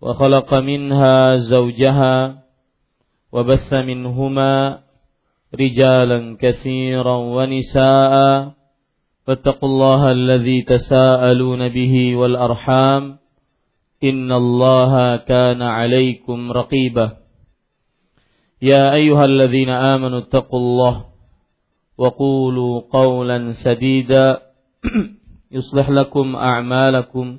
وخلق منها زوجها وبث منهما رجالا كثيرا ونساء فاتقوا الله الذي تساءلون به والأرحام إن الله كان عليكم رقيبا يا أيها الذين آمنوا اتقوا الله وقولوا قولا سديدا يصلح لكم أعمالكم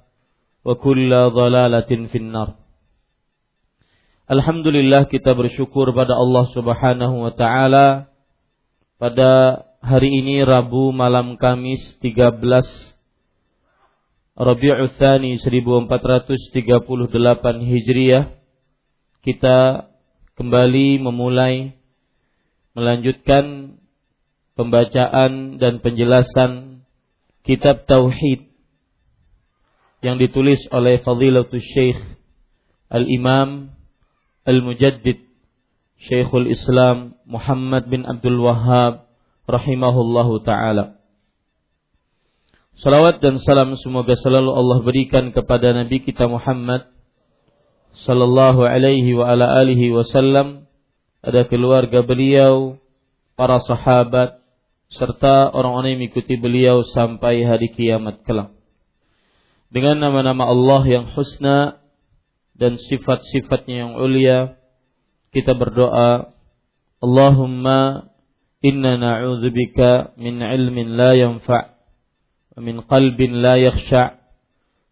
Wa kulla dhalalatin finnar. Alhamdulillah kita bersyukur pada Allah Subhanahu wa taala pada hari ini Rabu malam Kamis 13 Rabiul Tsani 1438 Hijriah kita kembali memulai melanjutkan pembacaan dan penjelasan kitab tauhid yang ditulis oleh Fadilatul Syekh Al-Imam Al-Mujaddid Syekhul Islam Muhammad bin Abdul Wahhab rahimahullahu taala. Salawat dan salam semoga selalu Allah berikan kepada Nabi kita Muhammad sallallahu alaihi wa ala alihi wasallam, ada keluarga beliau, para sahabat serta orang-orang yang mengikuti beliau sampai hari kiamat kelak dengan nama-nama Allah yang husna dan sifat-sifatnya yang ulia kita berdoa Allahumma inna na'udzubika min ilmin la yanfa' wa min qalbin la yakhsha'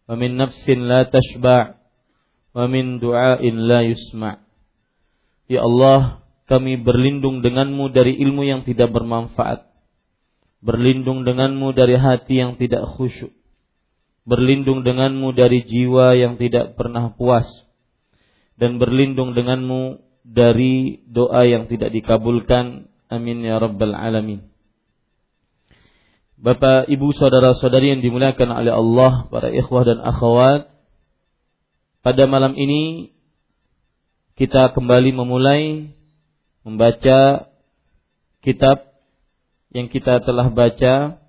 wa min nafsin la tashba' wa min du'ain la yusma' Ya Allah kami berlindung denganmu dari ilmu yang tidak bermanfaat berlindung denganmu dari hati yang tidak khusyuk berlindung denganmu dari jiwa yang tidak pernah puas dan berlindung denganmu dari doa yang tidak dikabulkan. Amin ya rabbal alamin. Bapak, Ibu, saudara-saudari yang dimuliakan oleh Allah, para ikhwah dan akhwat, pada malam ini kita kembali memulai membaca kitab yang kita telah baca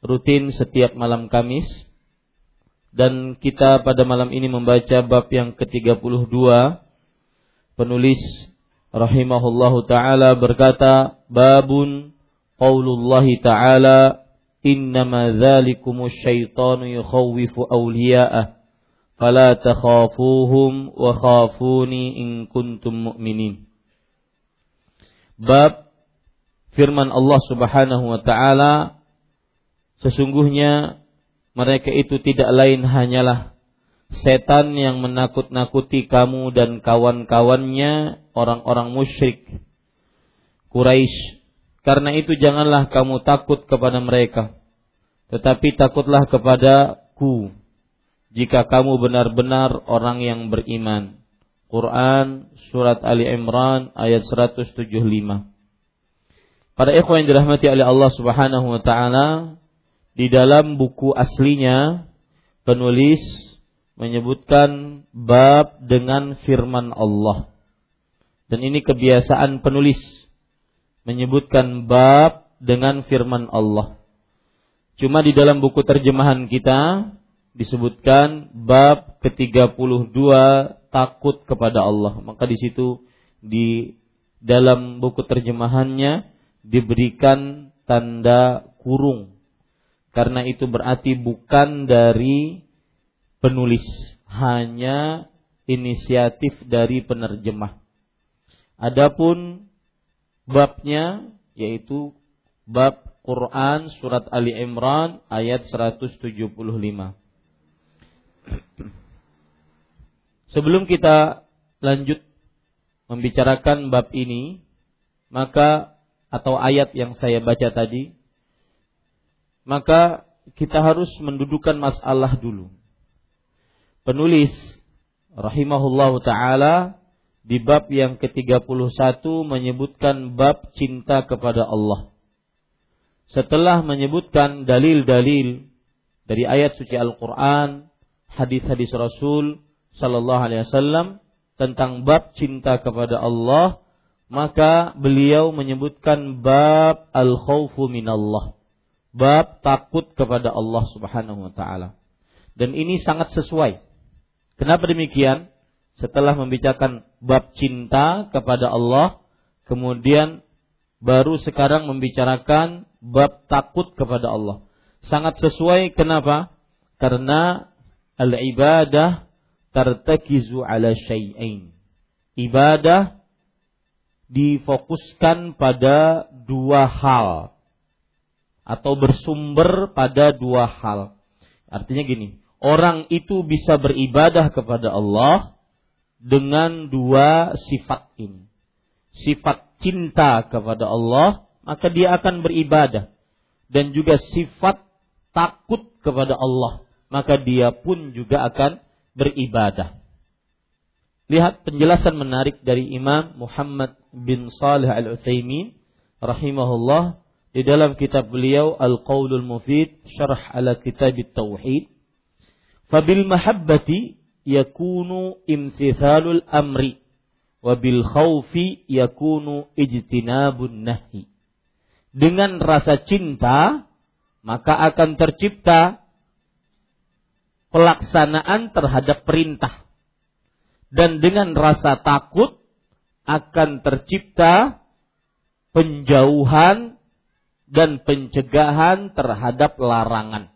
rutin setiap malam Kamis dan kita pada malam ini membaca bab yang ke-32 penulis rahimahullahu taala berkata babun qaulullah taala innama dzalikumus syaitanu yukhawwifu awliya'ah fala takhafuhum wa khafuni in kuntum mu'minin. Bab firman Allah Subhanahu wa taala sesungguhnya mereka itu tidak lain hanyalah setan yang menakut-nakuti kamu dan kawan-kawannya orang-orang musyrik Quraisy. Karena itu janganlah kamu takut kepada mereka, tetapi takutlah kepadaku jika kamu benar-benar orang yang beriman. Quran surat Ali Imran ayat 175. Pada ikhwan yang dirahmati oleh Allah Subhanahu wa taala, di dalam buku aslinya penulis menyebutkan bab dengan firman Allah. Dan ini kebiasaan penulis menyebutkan bab dengan firman Allah. Cuma di dalam buku terjemahan kita disebutkan bab ke-32 takut kepada Allah. Maka di situ di dalam buku terjemahannya diberikan tanda kurung. Karena itu berarti bukan dari penulis, hanya inisiatif dari penerjemah. Adapun babnya yaitu bab Quran surat Ali Imran ayat 175. Sebelum kita lanjut membicarakan bab ini, maka atau ayat yang saya baca tadi, maka kita harus mendudukan masalah dulu. Penulis rahimahullah taala di bab yang ke-31 menyebutkan bab cinta kepada Allah. Setelah menyebutkan dalil-dalil dari ayat suci Al-Qur'an, hadis-hadis Rasul sallallahu alaihi wasallam tentang bab cinta kepada Allah, maka beliau menyebutkan bab al-khaufu minallah. Bab takut kepada Allah Subhanahu wa taala. Dan ini sangat sesuai. Kenapa demikian? Setelah membicarakan bab cinta kepada Allah, kemudian baru sekarang membicarakan bab takut kepada Allah. Sangat sesuai kenapa? Karena al-ibadah tartakizu ala syai'ain. Ibadah difokuskan pada dua hal atau bersumber pada dua hal. Artinya gini, orang itu bisa beribadah kepada Allah dengan dua sifat ini. Sifat cinta kepada Allah, maka dia akan beribadah. Dan juga sifat takut kepada Allah, maka dia pun juga akan beribadah. Lihat penjelasan menarik dari Imam Muhammad bin Salih Al-Utsaimin rahimahullah di dalam kitab beliau Al-Qaulul Mufid Syarah ala Kitab Tauhid. Fabil mahabbati yakunu imtithalul amri wa bil khaufi yakunu ijtinabun nahi. Dengan rasa cinta maka akan tercipta pelaksanaan terhadap perintah dan dengan rasa takut akan tercipta penjauhan dan pencegahan terhadap larangan.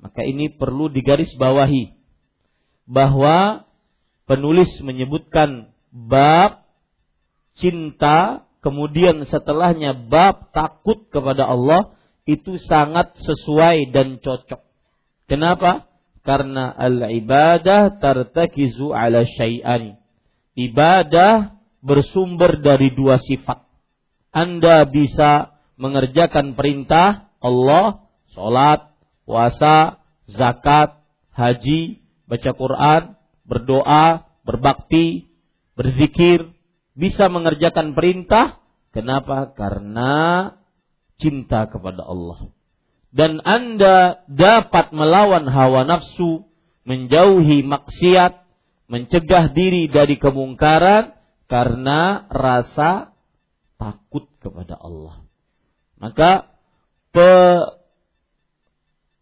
Maka ini perlu digarisbawahi bahwa penulis menyebutkan bab cinta kemudian setelahnya bab takut kepada Allah itu sangat sesuai dan cocok. Kenapa? Karena al-ibadah tartakizu ala syai'ani. Ibadah bersumber dari dua sifat. Anda bisa mengerjakan perintah Allah, sholat, puasa, zakat, haji, baca Quran, berdoa, berbakti, berzikir, bisa mengerjakan perintah. Kenapa? Karena cinta kepada Allah dan Anda dapat melawan hawa nafsu, menjauhi maksiat, mencegah diri dari kemungkaran karena rasa takut kepada Allah. Maka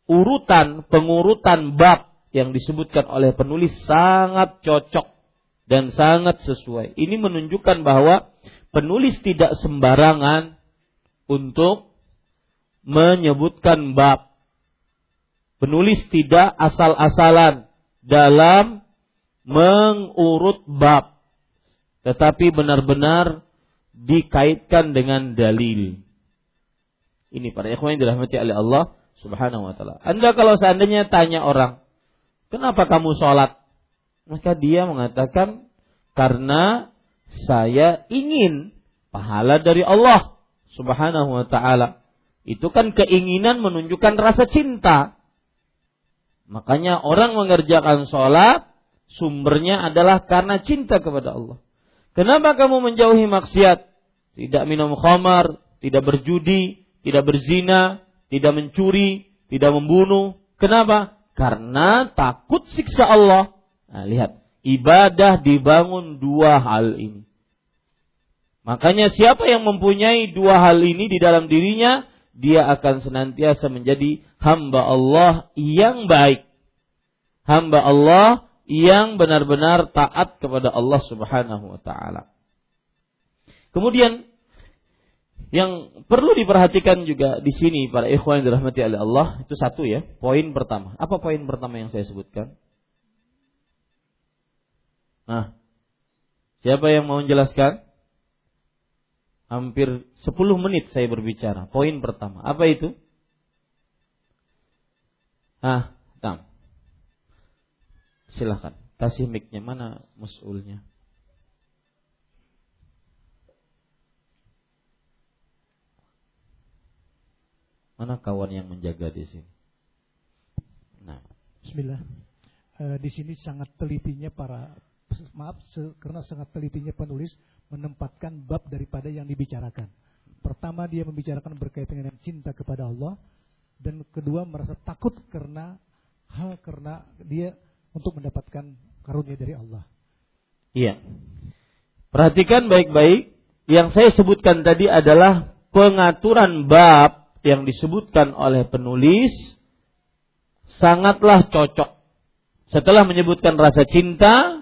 urutan pengurutan bab yang disebutkan oleh penulis sangat cocok dan sangat sesuai. Ini menunjukkan bahwa penulis tidak sembarangan untuk menyebutkan bab. Penulis tidak asal-asalan dalam mengurut bab, tetapi benar-benar dikaitkan dengan dalil. Ini para ikhwan yang dirahmati oleh Allah Subhanahu wa taala. Anda kalau seandainya tanya orang, "Kenapa kamu sholat?" Maka dia mengatakan, "Karena saya ingin pahala dari Allah Subhanahu wa taala." Itu kan keinginan menunjukkan rasa cinta. Makanya orang mengerjakan sholat, sumbernya adalah karena cinta kepada Allah. Kenapa kamu menjauhi maksiat? Tidak minum khamar, tidak berjudi, tidak berzina, tidak mencuri, tidak membunuh. Kenapa? Karena takut siksa Allah. Nah, lihat, ibadah dibangun dua hal ini. Makanya siapa yang mempunyai dua hal ini di dalam dirinya, dia akan senantiasa menjadi hamba Allah yang baik. Hamba Allah yang benar-benar taat kepada Allah Subhanahu wa taala. Kemudian yang perlu diperhatikan juga di sini para ikhwan yang dirahmati oleh Allah itu satu ya, poin pertama. Apa poin pertama yang saya sebutkan? Nah, siapa yang mau menjelaskan? Hampir 10 menit saya berbicara. Poin pertama, apa itu? Ah, tam. Silahkan. Kasih mic-nya mana musulnya? Mana kawan yang menjaga di sini? Nah, Bismillah. E, di sini sangat telitinya para maaf se, karena sangat telitinya penulis menempatkan bab daripada yang dibicarakan. Pertama dia membicarakan berkaitan dengan cinta kepada Allah dan kedua merasa takut karena hal karena dia untuk mendapatkan karunia dari Allah. Iya. Perhatikan baik-baik. Yang saya sebutkan tadi adalah pengaturan bab yang disebutkan oleh penulis sangatlah cocok. Setelah menyebutkan rasa cinta,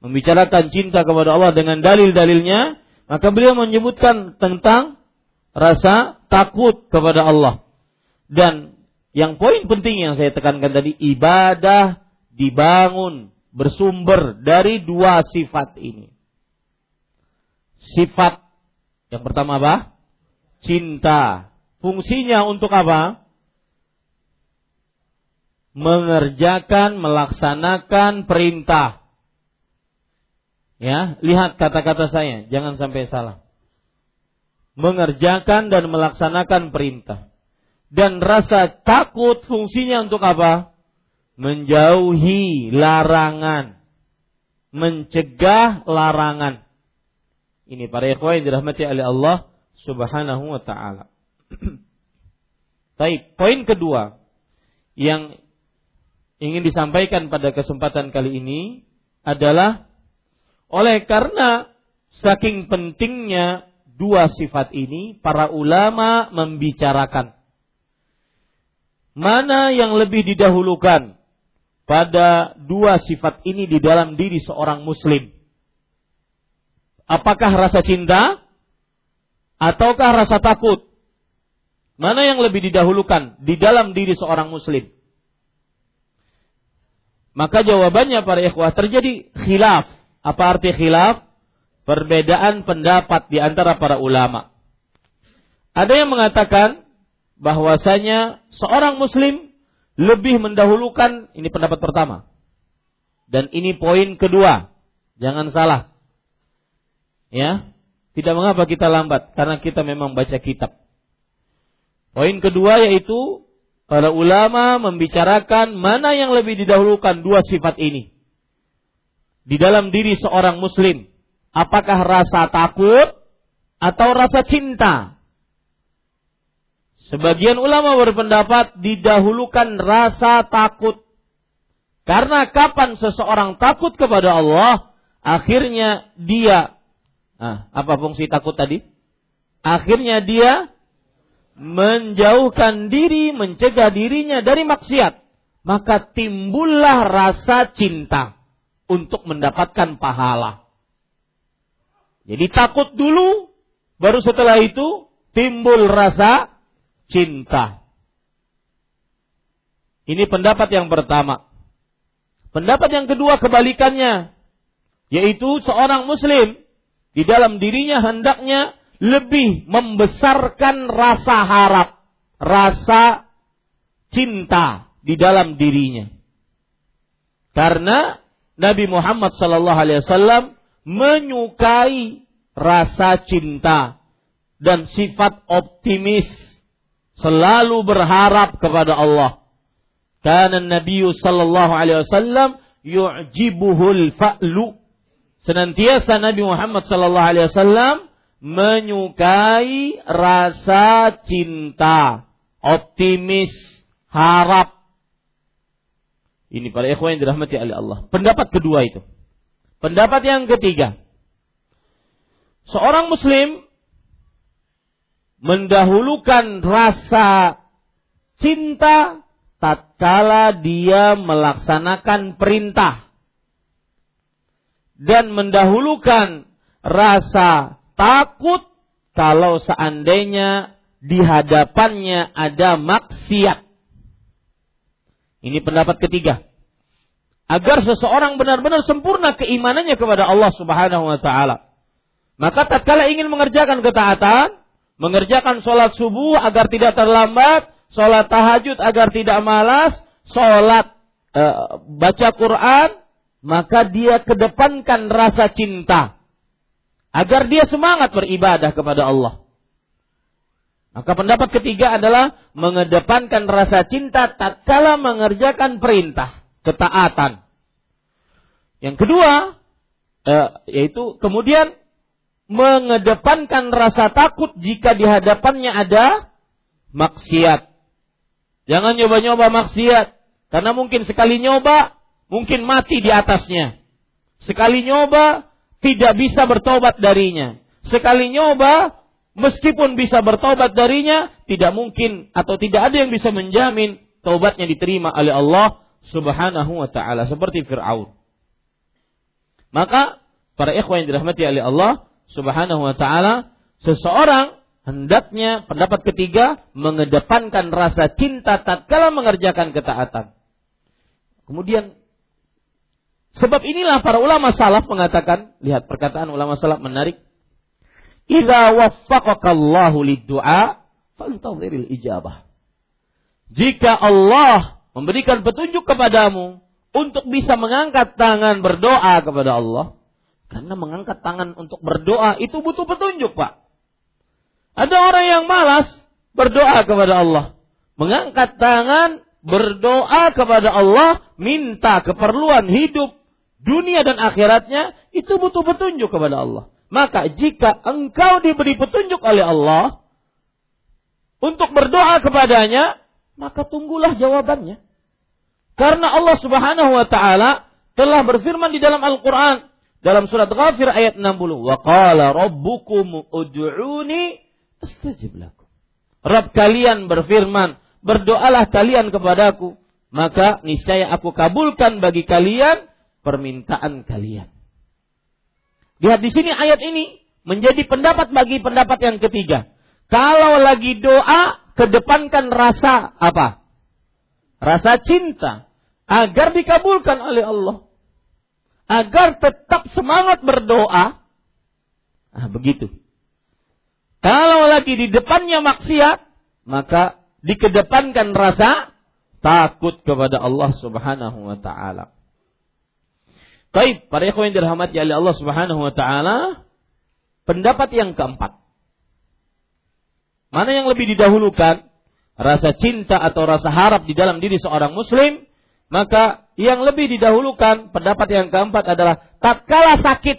membicarakan cinta kepada Allah dengan dalil-dalilnya, maka beliau menyebutkan tentang rasa takut kepada Allah. Dan yang poin penting yang saya tekankan tadi, ibadah dibangun bersumber dari dua sifat ini. Sifat yang pertama apa? Cinta. Fungsinya untuk apa? Mengerjakan, melaksanakan perintah. Ya, lihat kata-kata saya, jangan sampai salah. Mengerjakan dan melaksanakan perintah. Dan rasa takut fungsinya untuk apa? Menjauhi larangan. Mencegah larangan. Ini para ikhwan yang dirahmati oleh Allah Subhanahu wa taala. Baik, poin kedua yang ingin disampaikan pada kesempatan kali ini adalah oleh karena saking pentingnya dua sifat ini, para ulama membicarakan mana yang lebih didahulukan pada dua sifat ini di dalam diri seorang muslim. Apakah rasa cinta ataukah rasa takut? Mana yang lebih didahulukan di dalam diri seorang muslim? Maka jawabannya para ikhwah terjadi khilaf. Apa arti khilaf? Perbedaan pendapat di antara para ulama. Ada yang mengatakan bahwasanya seorang muslim lebih mendahulukan ini pendapat pertama. Dan ini poin kedua. Jangan salah. Ya, tidak mengapa kita lambat karena kita memang baca kitab. Poin kedua yaitu para ulama membicarakan mana yang lebih didahulukan dua sifat ini. Di dalam diri seorang muslim, apakah rasa takut atau rasa cinta? Sebagian ulama berpendapat didahulukan rasa takut. Karena kapan seseorang takut kepada Allah, akhirnya dia Nah, apa fungsi takut tadi? Akhirnya dia menjauhkan diri, mencegah dirinya dari maksiat, maka timbullah rasa cinta untuk mendapatkan pahala. Jadi takut dulu, baru setelah itu timbul rasa cinta. Ini pendapat yang pertama. Pendapat yang kedua kebalikannya, yaitu seorang muslim di dalam dirinya hendaknya lebih membesarkan rasa harap, rasa cinta di dalam dirinya. Karena Nabi Muhammad sallallahu alaihi wasallam menyukai rasa cinta dan sifat optimis, selalu berharap kepada Allah. Karena Nabi sallallahu alaihi wasallam yu'jibuhul fa'lu. Senantiasa Nabi Muhammad sallallahu alaihi wasallam menyukai rasa cinta, optimis, harap. Ini para ikhwan yang dirahmati oleh Allah. Pendapat kedua itu. Pendapat yang ketiga. seorang muslim mendahulukan rasa cinta tatkala dia melaksanakan perintah dan mendahulukan rasa takut kalau seandainya di hadapannya ada maksiat. Ini pendapat ketiga. Agar seseorang benar-benar sempurna keimanannya kepada Allah Subhanahu wa taala. Maka tatkala ingin mengerjakan ketaatan, mengerjakan sholat subuh agar tidak terlambat, sholat tahajud agar tidak malas, sholat e, baca Quran, maka dia kedepankan rasa cinta agar dia semangat beribadah kepada Allah. Maka pendapat ketiga adalah mengedepankan rasa cinta tak kala mengerjakan perintah, ketaatan. Yang kedua, eh, yaitu kemudian mengedepankan rasa takut jika di hadapannya ada maksiat. Jangan nyoba-nyoba maksiat, karena mungkin sekali nyoba, mungkin mati di atasnya. Sekali nyoba, tidak bisa bertobat darinya. Sekali nyoba, meskipun bisa bertobat darinya, tidak mungkin atau tidak ada yang bisa menjamin taubatnya diterima oleh Allah Subhanahu wa taala seperti Firaun. Maka para ikhwan yang dirahmati oleh Allah Subhanahu wa taala, seseorang hendaknya pendapat ketiga mengedepankan rasa cinta tatkala mengerjakan ketaatan. Kemudian sebab inilah para ulama salaf mengatakan, lihat perkataan ulama salaf menarik, Idza waffaqakallahu lid-du'a fantadhiril ijabah. Jika Allah memberikan petunjuk kepadamu untuk bisa mengangkat tangan berdoa kepada Allah, karena mengangkat tangan untuk berdoa itu butuh petunjuk, Pak. Ada orang yang malas berdoa kepada Allah. Mengangkat tangan berdoa kepada Allah, minta keperluan hidup dunia dan akhiratnya, itu butuh petunjuk kepada Allah. Maka jika engkau diberi petunjuk oleh Allah untuk berdoa kepadanya, maka tunggulah jawabannya. Karena Allah Subhanahu wa taala telah berfirman di dalam Al-Qur'an dalam surat Ghafir ayat 60, "Wa qala rabbukum ud'uni astajib lakum." Rabb kalian berfirman, "Berdoalah kalian kepadaku, maka niscaya aku kabulkan bagi kalian permintaan kalian." Lihat di sini ayat ini menjadi pendapat bagi pendapat yang ketiga. Kalau lagi doa, kedepankan rasa apa? Rasa cinta agar dikabulkan oleh Allah. Agar tetap semangat berdoa. Nah, begitu. Kalau lagi di depannya maksiat, maka dikedepankan rasa takut kepada Allah Subhanahu wa taala. Baik, para ikhwan yang dirahmati oleh Allah Subhanahu wa taala, pendapat yang keempat. Mana yang lebih didahulukan? Rasa cinta atau rasa harap di dalam diri seorang muslim, maka yang lebih didahulukan pendapat yang keempat adalah tatkala sakit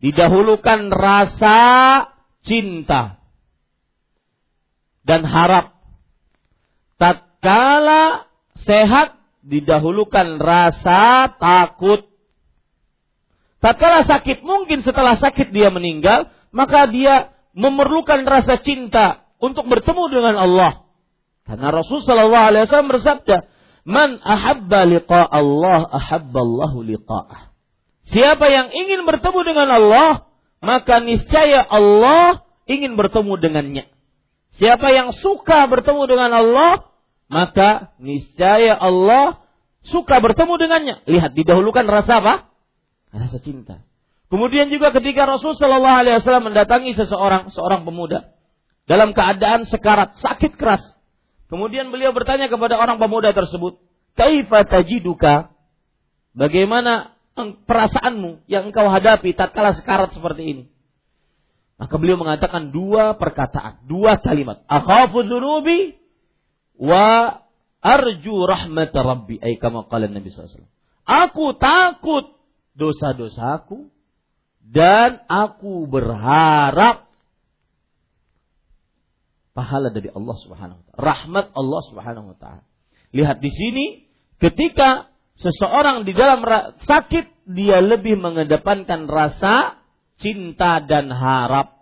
didahulukan rasa cinta dan harap. Tatkala sehat didahulukan rasa takut Tatkala sakit, mungkin setelah sakit dia meninggal, maka dia memerlukan rasa cinta untuk bertemu dengan Allah. Karena Rasul Shallallahu Alaihi Wasallam bersabda, "Man ahabba liqa Allah, ahabba Allahu liqa'ah." Siapa yang ingin bertemu dengan Allah, maka niscaya Allah ingin bertemu dengannya. Siapa yang suka bertemu dengan Allah, maka niscaya Allah suka bertemu dengannya. Lihat, didahulukan rasa apa? Rasa cinta. Kemudian juga ketika Rasul Shallallahu Alaihi Wasallam mendatangi seseorang, seorang pemuda dalam keadaan sekarat, sakit keras. Kemudian beliau bertanya kepada orang pemuda tersebut, "Kaifa tajiduka?" Bagaimana perasaanmu yang engkau hadapi tatkala sekarat seperti ini? Maka beliau mengatakan dua perkataan, dua kalimat. Akhafu dzunubi wa arju rahmat rabbi. Ay kama qala Nabi SAW. Aku takut dosa-dosaku dan aku berharap pahala dari Allah Subhanahu wa taala, rahmat Allah Subhanahu wa taala. Lihat di sini ketika seseorang di dalam sakit dia lebih mengedepankan rasa cinta dan harap.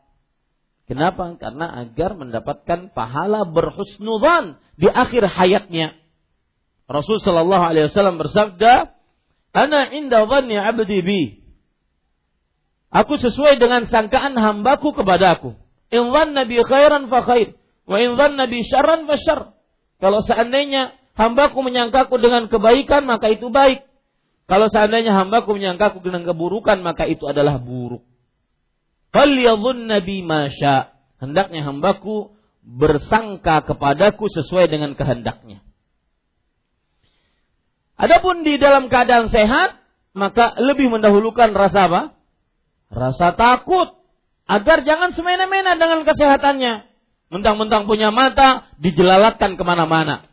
Kenapa? Karena agar mendapatkan pahala berhusnudzan di akhir hayatnya. Rasul Shallallahu Alaihi Wasallam bersabda, "Ana inda dhanni abdi bi." Aku sesuai dengan sangkaan hambaku kepadaku. In dhanna bi khairan fa khair, wa in dhanna bi syarran fa syarr. Kalau seandainya hambaku menyangkaku dengan kebaikan, maka itu baik. Kalau seandainya hambaku menyangkaku dengan keburukan, maka itu adalah buruk. Falyadhunna Nabi masya. Hendaknya hambaku bersangka kepadaku sesuai dengan kehendaknya. Adapun di dalam keadaan sehat, maka lebih mendahulukan rasa apa? Rasa takut. Agar jangan semena-mena dengan kesehatannya. Mentang-mentang punya mata, dijelalatkan ke mana-mana.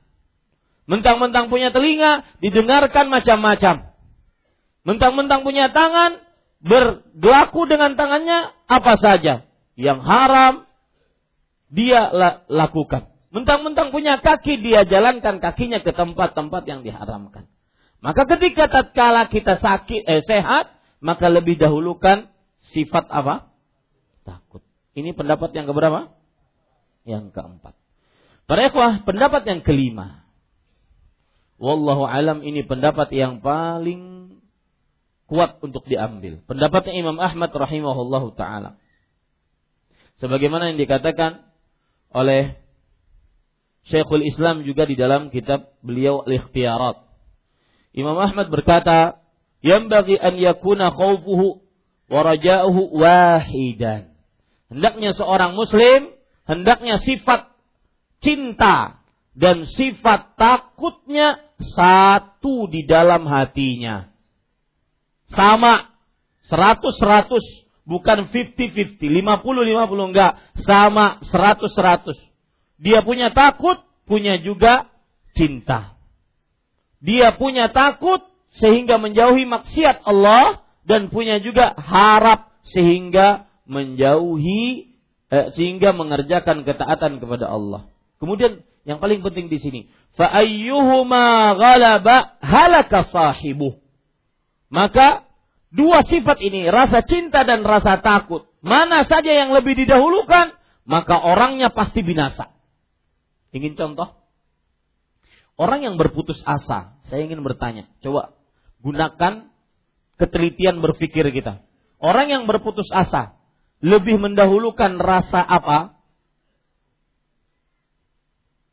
Mentang-mentang punya telinga, didengarkan macam-macam. Mentang-mentang punya tangan, berlaku dengan tangannya apa saja yang haram dia lakukan. Mentang-mentang punya kaki dia jalankan kakinya ke tempat-tempat yang diharamkan. Maka ketika tatkala kita sakit eh sehat, maka lebih dahulukan sifat apa? Takut. Ini pendapat yang keberapa? Yang keempat. Para ikhwah, pendapat yang kelima. Wallahu alam ini pendapat yang paling kuat untuk diambil. Pendapatnya Imam Ahmad rahimahullahu taala. Sebagaimana yang dikatakan oleh Syekhul Islam juga di dalam kitab beliau Al-Ikhtiyarat. Imam Ahmad berkata, "Yang bagi an yakuna khawfuhu wa raja'uhu wahidan." Hendaknya seorang muslim hendaknya sifat cinta dan sifat takutnya satu di dalam hatinya. Sama. 100-100. Bukan 50-50. 50-50 enggak. Sama 100-100. Dia punya takut, punya juga cinta. Dia punya takut sehingga menjauhi maksiat Allah dan punya juga harap sehingga menjauhi eh, sehingga mengerjakan ketaatan kepada Allah. Kemudian yang paling penting di sini, fa ayyuhuma ghalaba halaka sahibuh. Maka dua sifat ini, rasa cinta dan rasa takut, mana saja yang lebih didahulukan, maka orangnya pasti binasa. Ingin contoh? Orang yang berputus asa, saya ingin bertanya, coba gunakan ketelitian berpikir kita. Orang yang berputus asa lebih mendahulukan rasa apa?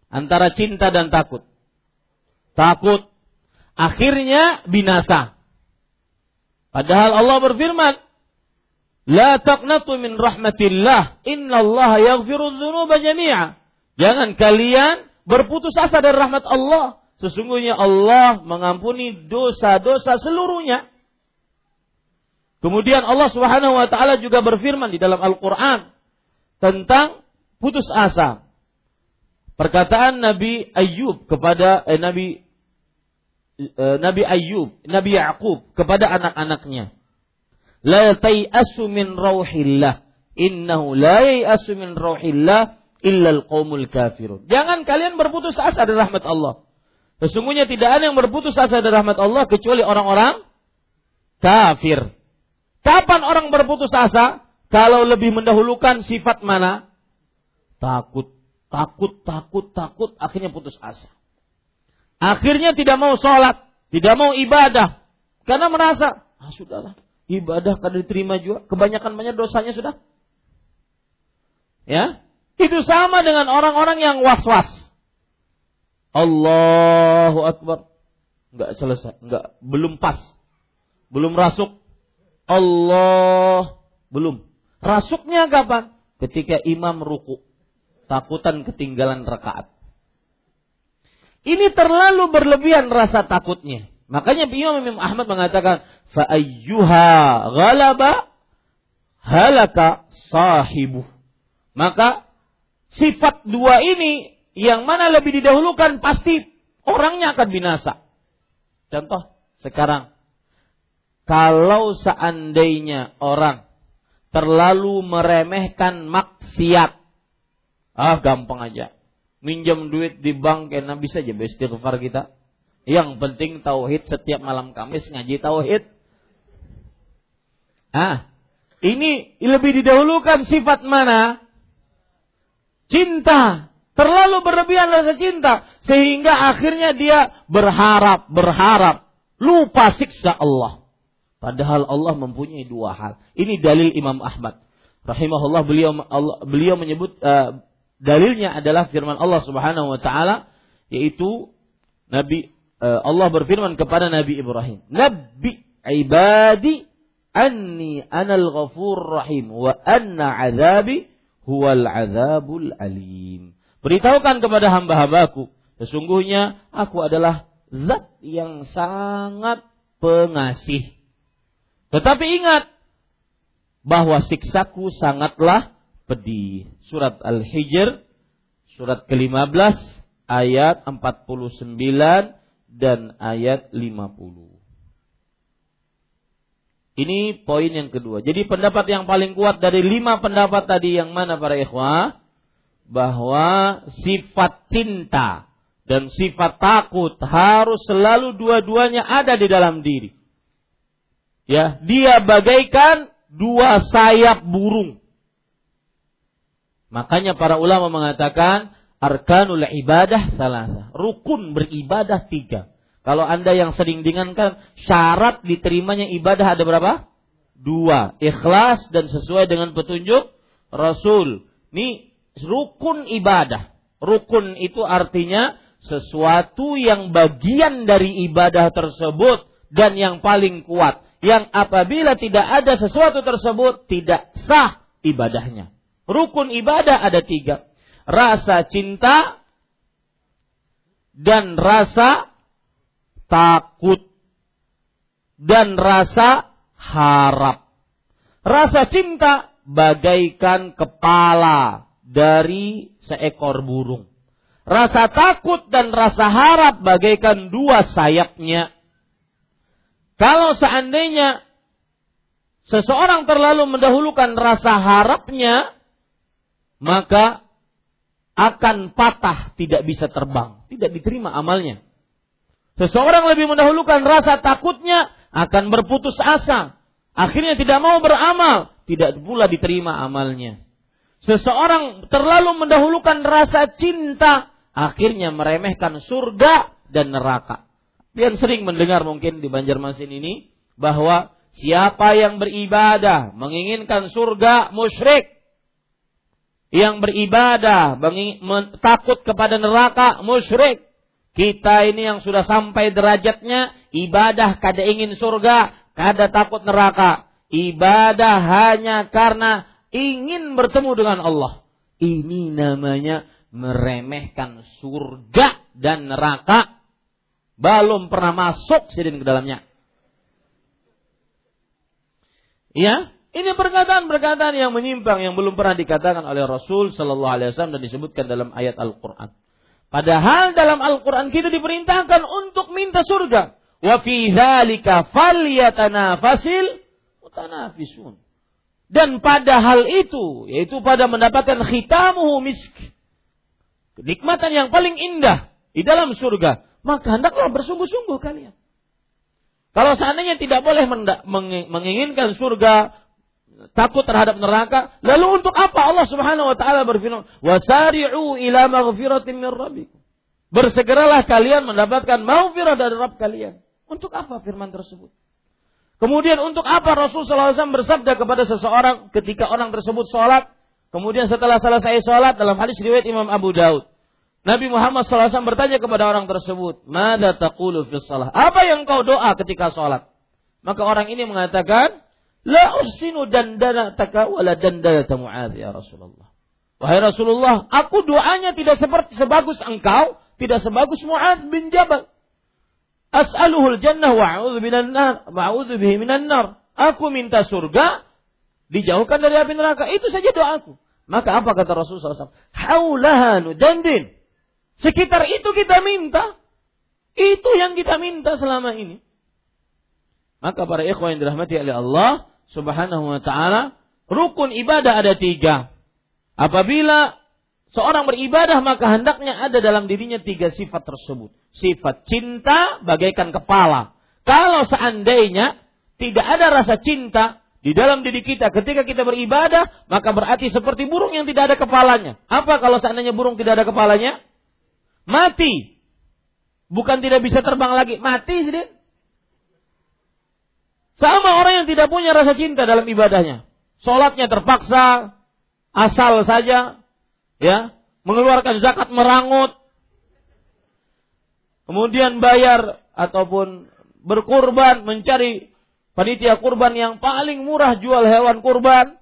Antara cinta dan takut. Takut akhirnya binasa. Padahal Allah berfirman, La taqnatu min rahmatillah, innallaha yaghfiru dzunuba jami'a. Jangan kalian berputus asa dari rahmat Allah. Sesungguhnya Allah mengampuni dosa-dosa seluruhnya. Kemudian Allah Subhanahu wa taala juga berfirman di dalam Al-Qur'an tentang putus asa. Perkataan Nabi Ayub kepada eh, Nabi Eh, Nabi Ayub, Nabi Yakub kepada anak-anaknya. La tai'asu min rauhillah. Innahu la yai'asu min rauhillah illa al-qaumul kafirun. Jangan kalian berputus asa dari rahmat Allah. Sesungguhnya tidak ada yang berputus asa dari rahmat Allah kecuali orang-orang kafir. Kapan orang berputus asa? Kalau lebih mendahulukan sifat mana? Takut, takut, takut, takut, akhirnya putus asa. Akhirnya tidak mau sholat, tidak mau ibadah. Karena merasa, ah sudahlah, ibadah kada diterima juga. Kebanyakan banyak dosanya sudah. Ya, itu sama dengan orang-orang yang was-was. Allahu Akbar. Enggak selesai, enggak belum pas. Belum rasuk. Allah belum. Rasuknya kapan? Ketika imam ruku. Takutan ketinggalan rakaat. Ini terlalu berlebihan rasa takutnya. Makanya Imam Imam Ahmad mengatakan, fa ayyuha ghalaba halaka sahibu. Maka sifat dua ini yang mana lebih didahulukan pasti orangnya akan binasa. Contoh sekarang kalau seandainya orang terlalu meremehkan maksiat, ah gampang aja minjam duit di bank karena bisa aja beristighfar kita. Yang penting tauhid setiap malam Kamis ngaji tauhid. Ah, Ini lebih didahulukan sifat mana? Cinta. Terlalu berlebihan rasa cinta. Sehingga akhirnya dia berharap, berharap. Lupa siksa Allah. Padahal Allah mempunyai dua hal. Ini dalil Imam Ahmad. Rahimahullah beliau Allah, beliau menyebut uh, dalilnya adalah firman Allah Subhanahu wa taala yaitu Nabi uh, Allah berfirman kepada Nabi Ibrahim, "Nabi ibadi anni anal ghafur rahim wa anna azabi huwal azabul alim." Beritahukan kepada hamba-hambaku, sesungguhnya aku adalah zat yang sangat pengasih. Tetapi ingat bahwa siksaku sangatlah pedih. Surat Al-Hijr surat ke-15 ayat 49 dan ayat 50. Ini poin yang kedua. Jadi pendapat yang paling kuat dari lima pendapat tadi yang mana para ikhwah? Bahwa sifat cinta dan sifat takut harus selalu dua-duanya ada di dalam diri. Ya, dia bagaikan dua sayap burung. Makanya para ulama mengatakan arkanul ibadah salah. Rukun beribadah tiga. Kalau anda yang sering dengarkan syarat diterimanya ibadah ada berapa? Dua. Ikhlas dan sesuai dengan petunjuk Rasul. Ini rukun ibadah. Rukun itu artinya sesuatu yang bagian dari ibadah tersebut dan yang paling kuat yang apabila tidak ada sesuatu tersebut tidak sah ibadahnya. Rukun ibadah ada tiga. Rasa cinta dan rasa takut dan rasa harap. Rasa cinta bagaikan kepala dari seekor burung. Rasa takut dan rasa harap bagaikan dua sayapnya. Kalau seandainya seseorang terlalu mendahulukan rasa harapnya, maka akan patah, tidak bisa terbang, tidak diterima amalnya. Seseorang lebih mendahulukan rasa takutnya, akan berputus asa. Akhirnya tidak mau beramal, tidak pula diterima amalnya. Seseorang terlalu mendahulukan rasa cinta, akhirnya meremehkan surga dan neraka. Kalian sering mendengar mungkin di Banjarmasin ini bahwa siapa yang beribadah menginginkan surga musyrik yang beribadah takut kepada neraka musyrik kita ini yang sudah sampai derajatnya ibadah kada ingin surga kada takut neraka ibadah hanya karena ingin bertemu dengan Allah ini namanya meremehkan surga dan neraka belum pernah masuk sidin ke dalamnya. Ya, ini perkataan-perkataan yang menyimpang yang belum pernah dikatakan oleh Rasul Shallallahu Alaihi Wasallam dan disebutkan dalam ayat Al-Quran. Padahal dalam Al-Quran kita diperintahkan untuk minta surga. Wa fi falyatanafasil mutanafisun. Dan pada hal itu, yaitu pada mendapatkan khitamuhu misk, kenikmatan yang paling indah di dalam surga, maka hendaklah bersungguh-sungguh kalian. Kalau seandainya tidak boleh menginginkan surga, takut terhadap neraka, lalu untuk apa Allah Subhanahu wa taala berfirman, "Wasari'u ila maghfiratin min rabbikum." Bersegeralah kalian mendapatkan maghfirah dari Rabb kalian. Untuk apa firman tersebut? Kemudian untuk apa Rasulullah SAW bersabda kepada seseorang ketika orang tersebut sholat, kemudian setelah selesai sholat dalam hadis riwayat Imam Abu Daud, Nabi Muhammad SAW bertanya kepada orang tersebut, Mada taqulu fi salah? Apa yang kau doa ketika sholat? Maka orang ini mengatakan, La usinu dandana taka wala dandana Mu'adh ya Rasulullah. Wahai Rasulullah, aku doanya tidak seperti sebagus engkau, tidak sebagus Mu'adh bin Jabal. As'aluhul jannah wa a'udhu minan nar, a'udhu bihi minan nar. Aku minta surga, dijauhkan dari api neraka. Itu saja doaku. Maka apa kata Rasulullah SAW? Haulaha nudandin. Sekitar itu kita minta. Itu yang kita minta selama ini. Maka para ikhwan yang dirahmati oleh Allah subhanahu wa ta'ala, rukun ibadah ada tiga. Apabila seorang beribadah maka hendaknya ada dalam dirinya tiga sifat tersebut. Sifat cinta bagaikan kepala. Kalau seandainya tidak ada rasa cinta di dalam diri kita ketika kita beribadah, maka berarti seperti burung yang tidak ada kepalanya. Apa kalau seandainya burung tidak ada kepalanya? Mati. Bukan tidak bisa terbang lagi, mati sih Sama orang yang tidak punya rasa cinta dalam ibadahnya. Sholatnya terpaksa, asal saja, ya, mengeluarkan zakat merangut, kemudian bayar ataupun berkurban mencari panitia kurban yang paling murah jual hewan kurban.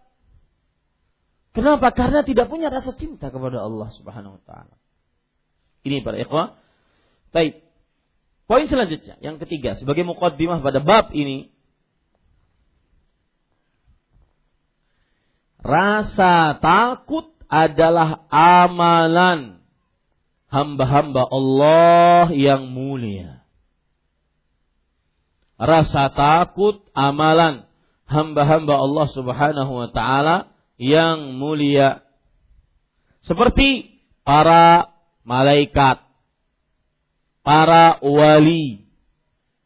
Kenapa? Karena tidak punya rasa cinta kepada Allah Subhanahu wa taala. Ini para ikhwah. Baik. Poin selanjutnya, yang ketiga, sebagai mukaddimah pada bab ini, Rasa takut adalah amalan hamba-hamba Allah yang mulia. Rasa takut amalan hamba-hamba Allah Subhanahu wa taala yang mulia. Seperti para malaikat, para wali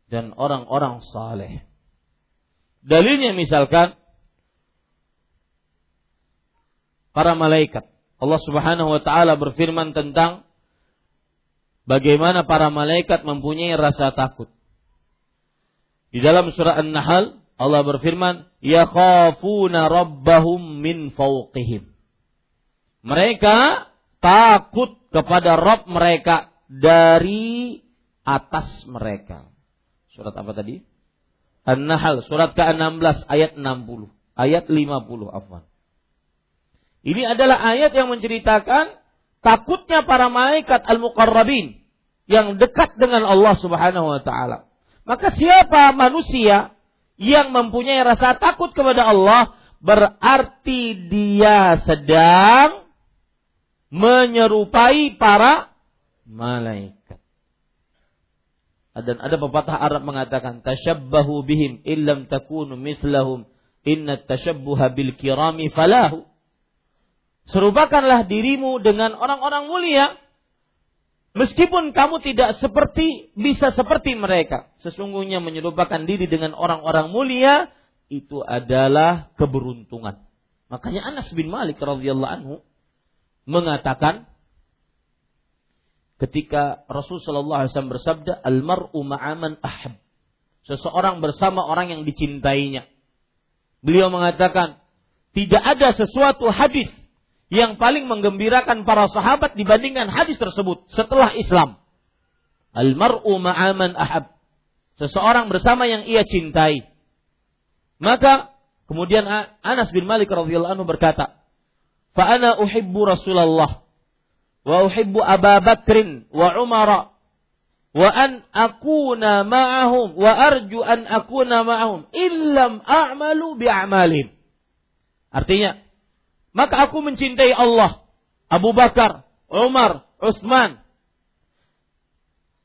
dan orang-orang saleh. Dalilnya misalkan para malaikat. Allah Subhanahu wa taala berfirman tentang bagaimana para malaikat mempunyai rasa takut. Di dalam surah An-Nahl Allah berfirman, "Yakhafuna rabbahum min fawqihim." Mereka takut kepada Rabb mereka dari atas mereka. Surat apa tadi? An-Nahl, surat ke-16 ayat 60. Ayat 50, afwan. Ini adalah ayat yang menceritakan takutnya para malaikat al-muqarrabin yang dekat dengan Allah Subhanahu wa taala. Maka siapa manusia yang mempunyai rasa takut kepada Allah berarti dia sedang menyerupai para malaikat. Dan ada pepatah Arab mengatakan tasyabbahu bihim illam takunu mislahum inna tashabbuha bil kirami falahu. Serupakanlah dirimu dengan orang-orang mulia. Meskipun kamu tidak seperti bisa seperti mereka, sesungguhnya menyerupakan diri dengan orang-orang mulia itu adalah keberuntungan. Makanya Anas bin Malik radhiyallahu anhu mengatakan ketika Rasul sallallahu alaihi wasallam bersabda al-mar'u ma'aman ahab. Seseorang bersama orang yang dicintainya. Beliau mengatakan tidak ada sesuatu hadis yang paling menggembirakan para sahabat dibandingkan hadis tersebut setelah Islam. Al-mar'u ma'aman ahab. Seseorang bersama yang ia cintai. Maka kemudian Anas bin Malik radhiyallahu anhu berkata, "Fa ana uhibbu Rasulullah wa uhibbu Abu Bakrin wa Umar wa an akuna ma'ahum wa arju an akuna ma'ahum illam a'malu bi'amalin." Artinya, maka aku mencintai Allah, Abu Bakar, Umar, Utsman.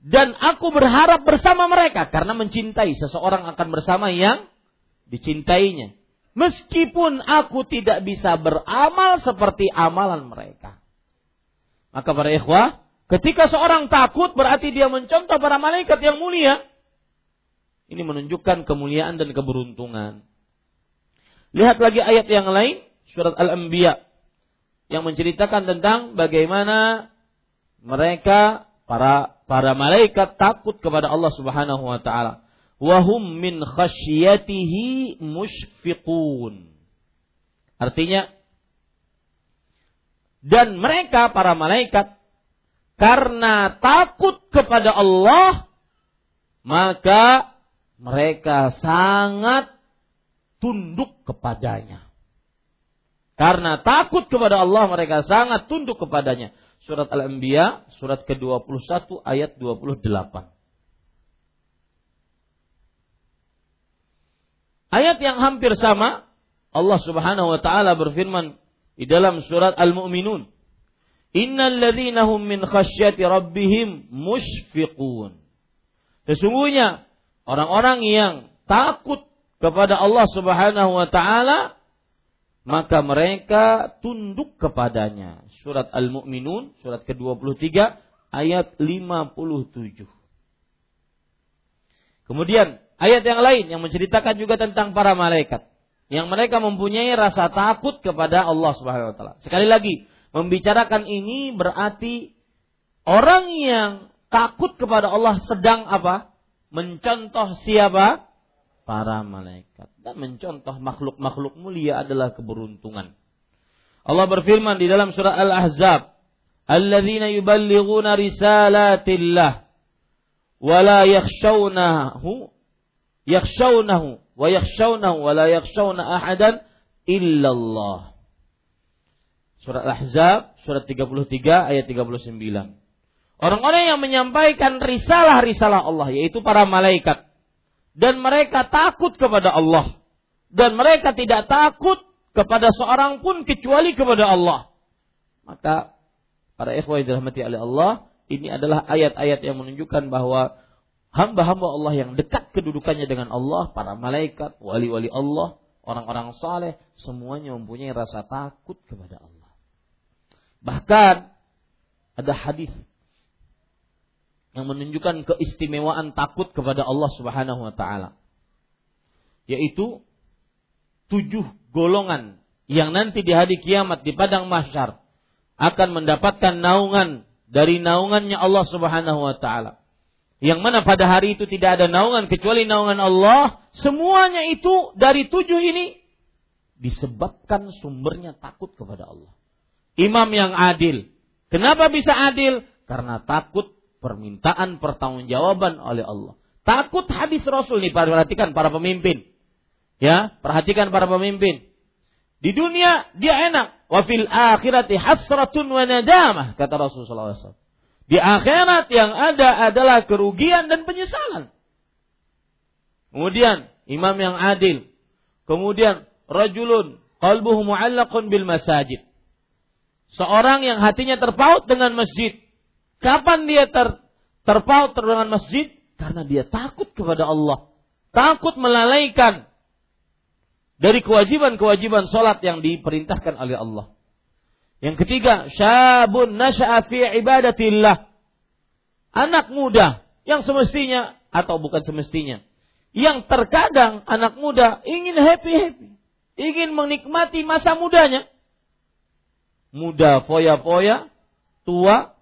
Dan aku berharap bersama mereka karena mencintai seseorang akan bersama yang dicintainya. Meskipun aku tidak bisa beramal seperti amalan mereka. Maka para ikhwah, ketika seorang takut berarti dia mencontoh para malaikat yang mulia. Ini menunjukkan kemuliaan dan keberuntungan. Lihat lagi ayat yang lain surat Al-Anbiya yang menceritakan tentang bagaimana mereka para para malaikat takut kepada Allah Subhanahu wa taala. Wahum min khasyatihi mushfiqun. Artinya dan mereka para malaikat karena takut kepada Allah maka mereka sangat tunduk kepadanya. Karena takut kepada Allah mereka sangat tunduk kepadanya. Surat Al-Anbiya surat ke-21 ayat 28. Ayat yang hampir sama Allah Subhanahu wa taala berfirman di dalam surat Al-Mu'minun. Innal ladzina hum min khasyati rabbihim mushfiqun. Sesungguhnya orang-orang yang takut kepada Allah Subhanahu wa taala maka mereka tunduk kepadanya. Surat Al-Mu'minun, surat ke-23, ayat 57. Kemudian, ayat yang lain yang menceritakan juga tentang para malaikat. yang mereka mempunyai rasa takut kepada Allah Subhanahu wa taala. Sekali lagi, membicarakan ini berarti orang yang takut kepada Allah sedang apa? Mencontoh siapa? Para malaikat. Dan mencontoh makhluk-makhluk mulia adalah keberuntungan. Allah berfirman di dalam surah Al-Ahzab, "Alladzina yuballighuna risalatillah wa la yakhshawnahu yakhshawnahu wa yakhshawnahu wa la yakhshawna ahadan illallah." Surat Al-Ahzab, surat 33 ayat 39. Orang-orang yang menyampaikan risalah-risalah Allah, yaitu para malaikat. Dan mereka takut kepada Allah. Dan mereka tidak takut kepada seorang pun kecuali kepada Allah. Maka para ikhwah yang dirahmati oleh Allah, ini adalah ayat-ayat yang menunjukkan bahwa hamba-hamba Allah yang dekat kedudukannya dengan Allah, para malaikat, wali-wali Allah, orang-orang saleh, semuanya mempunyai rasa takut kepada Allah. Bahkan ada hadis yang menunjukkan keistimewaan takut kepada Allah Subhanahu wa taala. Yaitu tujuh golongan yang nanti di hari kiamat di padang mahsyar akan mendapatkan naungan dari naungannya Allah Subhanahu wa taala. Yang mana pada hari itu tidak ada naungan kecuali naungan Allah, semuanya itu dari tujuh ini disebabkan sumbernya takut kepada Allah. Imam yang adil. Kenapa bisa adil? Karena takut permintaan pertanggungjawaban oleh Allah. Takut hadis Rasul nih, perhatikan para pemimpin. Ya, perhatikan para pemimpin. Di dunia dia enak. Wa fil akhirati hasratun wa nadamah kata Rasulullah SAW. Di akhirat yang ada adalah kerugian dan penyesalan. Kemudian imam yang adil. Kemudian rajulun qalbuhu mu'allaqun bil masajid. Seorang yang hatinya terpaut dengan masjid. Kapan dia ter, terpaut dengan masjid? Karena dia takut kepada Allah. Takut melalaikan dari kewajiban-kewajiban sholat yang diperintahkan oleh Allah. Yang ketiga, syabun nasya'a fi ibadatillah. Anak muda yang semestinya atau bukan semestinya. Yang terkadang anak muda ingin happy-happy. Ingin menikmati masa mudanya. Muda foya-foya, tua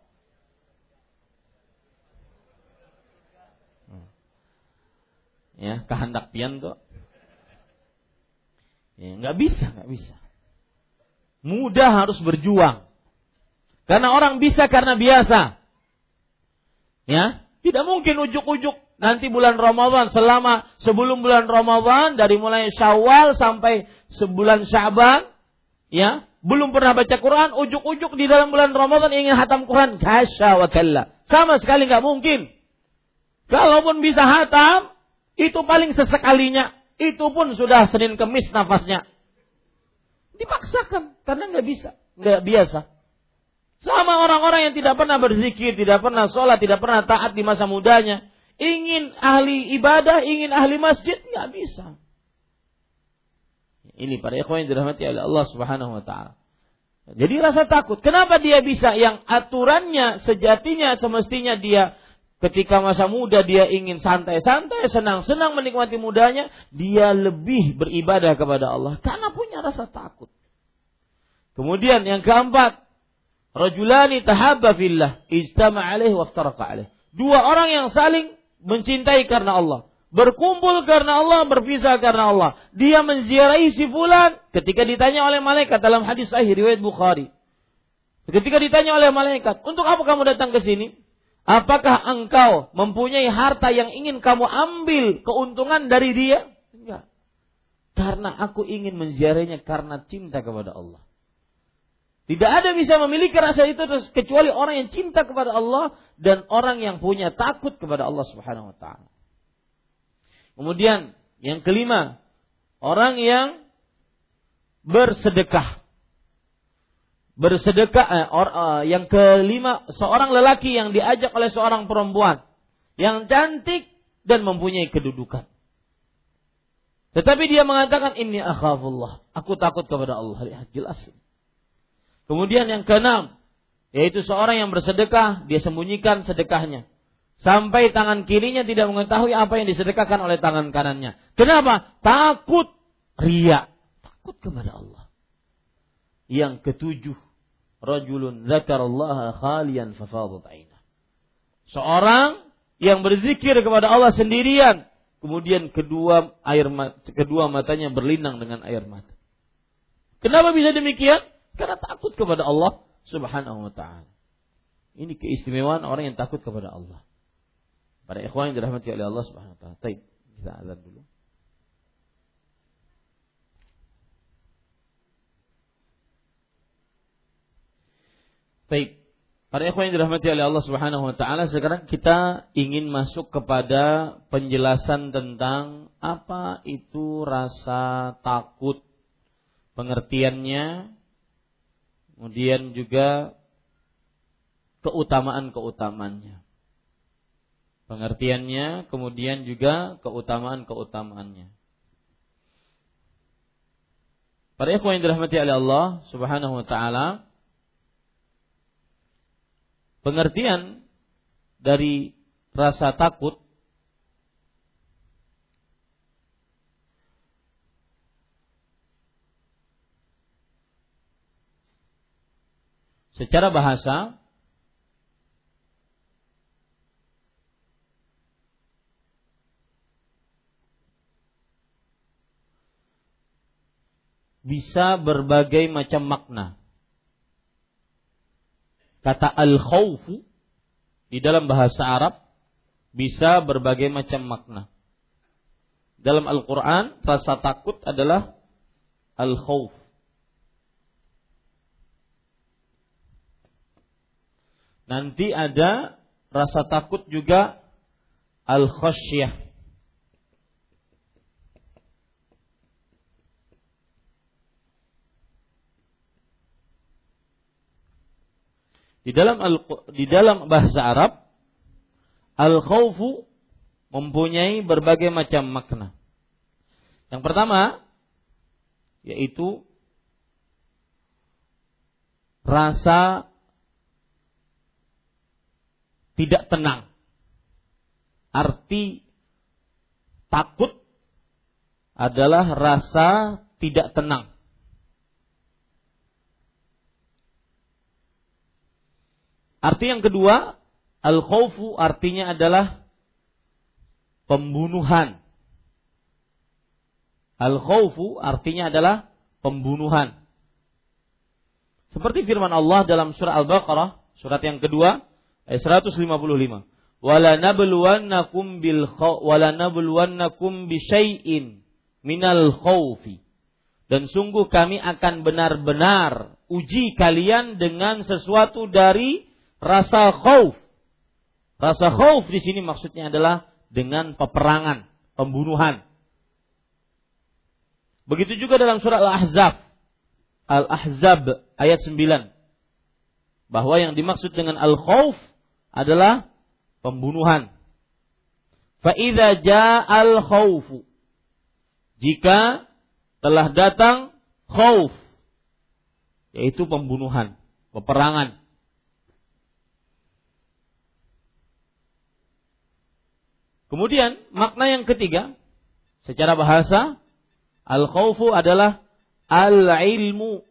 ya kehendak pian tuh. Ya nggak bisa nggak bisa. Mudah harus berjuang. Karena orang bisa karena biasa. Ya tidak mungkin ujuk-ujuk nanti bulan Ramadan. Selama sebelum bulan Ramadan dari mulai Syawal sampai sebulan Syaban ya belum pernah baca Quran ujuk-ujuk di dalam bulan Ramadan ingin hatam Quran. Kasya wa sama sekali nggak mungkin. Kalaupun bisa hatam itu paling sesekalinya. Itu pun sudah Senin Kemis nafasnya. Dipaksakan karena nggak bisa, nggak biasa. Sama orang-orang yang tidak pernah berzikir, tidak pernah sholat, tidak pernah taat di masa mudanya. Ingin ahli ibadah, ingin ahli masjid, nggak bisa. Ini para ikhwan yang dirahmati oleh Allah Subhanahu wa taala. Jadi rasa takut. Kenapa dia bisa yang aturannya sejatinya semestinya dia Ketika masa muda dia ingin santai-santai, senang-senang menikmati mudanya, dia lebih beribadah kepada Allah karena punya rasa takut. Kemudian yang keempat, rajulani tahabba fillah, ijtama alaih waftaraqa. Dua orang yang saling mencintai karena Allah, berkumpul karena Allah, berpisah karena Allah. Dia menziarahi si fulan ketika ditanya oleh malaikat dalam hadis sahih riwayat Bukhari. Ketika ditanya oleh malaikat, "Untuk apa kamu datang ke sini?" Apakah engkau mempunyai harta yang ingin kamu ambil keuntungan dari dia? Enggak. Karena aku ingin menziarahnya karena cinta kepada Allah. Tidak ada bisa memiliki rasa itu kecuali orang yang cinta kepada Allah dan orang yang punya takut kepada Allah Subhanahu wa taala. Kemudian yang kelima, orang yang bersedekah bersedekah eh, or, uh, yang kelima seorang lelaki yang diajak oleh seorang perempuan yang cantik dan mempunyai kedudukan. Tetapi dia mengatakan ini akhafullah, aku takut kepada Allah. Lihat jelas. Kemudian yang keenam yaitu seorang yang bersedekah, dia sembunyikan sedekahnya. Sampai tangan kirinya tidak mengetahui apa yang disedekahkan oleh tangan kanannya. Kenapa? Takut ria. takut kepada Allah. Yang ketujuh, rajulun zakarallaha khalian fafadat aina. Seorang yang berzikir kepada Allah sendirian, kemudian kedua air kedua matanya berlinang dengan air mata. Kenapa bisa demikian? Karena takut kepada Allah Subhanahu wa taala. Ini keistimewaan orang yang takut kepada Allah. Para ikhwan yang dirahmati oleh Allah Subhanahu wa taala. Baik, kita azan dulu. Baik. Para ikhwan yang dirahmati oleh Allah Subhanahu wa taala, sekarang kita ingin masuk kepada penjelasan tentang apa itu rasa takut. Pengertiannya kemudian juga keutamaan-keutamaannya. Pengertiannya kemudian juga keutamaan-keutamaannya. Para ikhwan yang dirahmati oleh Allah Subhanahu wa taala, pengertian dari rasa takut secara bahasa bisa berbagai macam makna. Kata al-khawfu di dalam bahasa Arab bisa berbagai macam makna. Dalam Al-Quran, rasa takut adalah al-khawf. Nanti ada rasa takut juga al-khasyah. Di dalam di dalam bahasa Arab al-khaufu mempunyai berbagai macam makna. Yang pertama yaitu rasa tidak tenang. Arti takut adalah rasa tidak tenang. Arti yang kedua, al-khawfu artinya adalah pembunuhan. Al-khawfu artinya adalah pembunuhan. Seperti firman Allah dalam surah Al-Baqarah, surat yang kedua, ayat 155. Wala nabluwannakum bil wala nabluwannakum bi syai'in minal khawfi. Dan sungguh kami akan benar-benar uji kalian dengan sesuatu dari rasa khauf. Rasa khauf di sini maksudnya adalah dengan peperangan, pembunuhan. Begitu juga dalam surah Al-Ahzab. Al-Ahzab ayat 9. Bahwa yang dimaksud dengan al-khauf adalah pembunuhan. Fa'idha ja'al khaufu. Jika telah datang khauf. Yaitu pembunuhan, peperangan. Kemudian makna yang ketiga secara bahasa al-khaufu adalah al-ilmu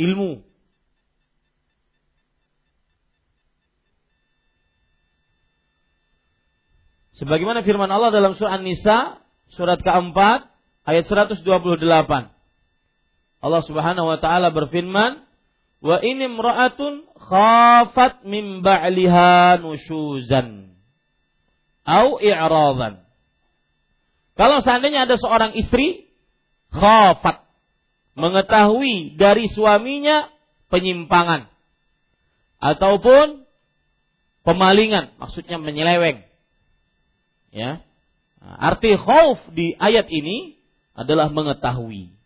ilmu Sebagaimana firman Allah dalam surah An-Nisa surat keempat ayat 128. Allah Subhanahu wa taala berfirman, "Wa in imra'atun khafat min ba'liha nusyuzan." Au i'radan. Kalau seandainya ada seorang istri khafat mengetahui dari suaminya penyimpangan ataupun pemalingan, maksudnya menyeleweng. Ya. Arti khauf di ayat ini adalah mengetahui.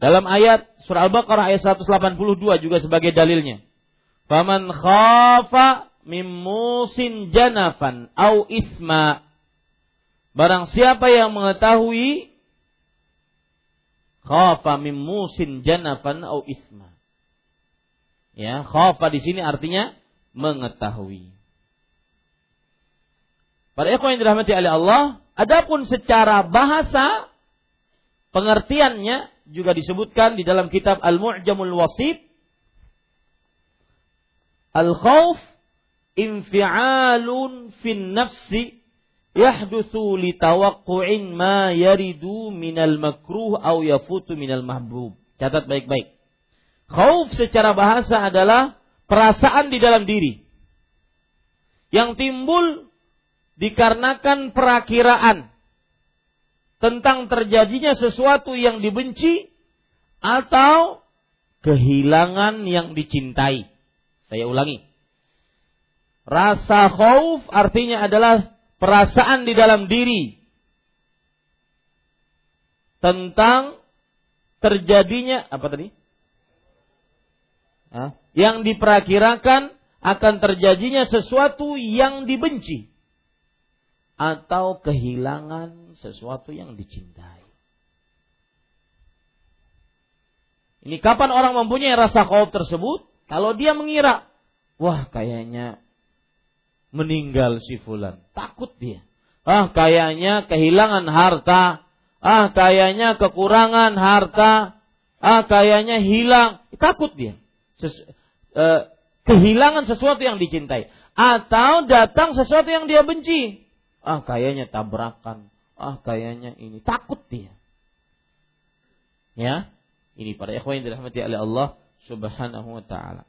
Dalam ayat surah Al-Baqarah ayat 182 juga sebagai dalilnya. Faman khafa mimusin janafan au isma. Barang siapa yang mengetahui khafa mimusin janafan au isma. Ya, khafa di sini artinya mengetahui. Para ikhwan yang dirahmati oleh Allah, adapun secara bahasa pengertiannya juga disebutkan di dalam kitab Al-Mu'jamul Wasit. Al-khawf infi'alun fin nafsi yahduthu li tawaqqu'in ma yaridu minal makruh au yafutu minal mahbub. Catat baik-baik. Khauf secara bahasa adalah perasaan di dalam diri yang timbul dikarenakan perakiraan tentang terjadinya sesuatu yang dibenci atau kehilangan yang dicintai. Saya ulangi. Rasa khauf artinya adalah perasaan di dalam diri tentang terjadinya apa tadi? Hah? Yang diperkirakan akan terjadinya sesuatu yang dibenci atau kehilangan sesuatu yang dicintai. Ini kapan orang mempunyai rasa khauf tersebut? Kalau dia mengira, wah kayaknya meninggal si fulan. Takut dia. Ah, kayaknya kehilangan harta. Ah, kayaknya kekurangan harta. Ah, kayaknya hilang. Takut dia. Ses, eh, kehilangan sesuatu yang dicintai. Atau datang sesuatu yang dia benci. Ah, kayaknya tabrakan. Ah, kayaknya ini. Takut dia. Ya. Ini para ikhwan yang dirahmati oleh Allah subhanahu wa ta'ala.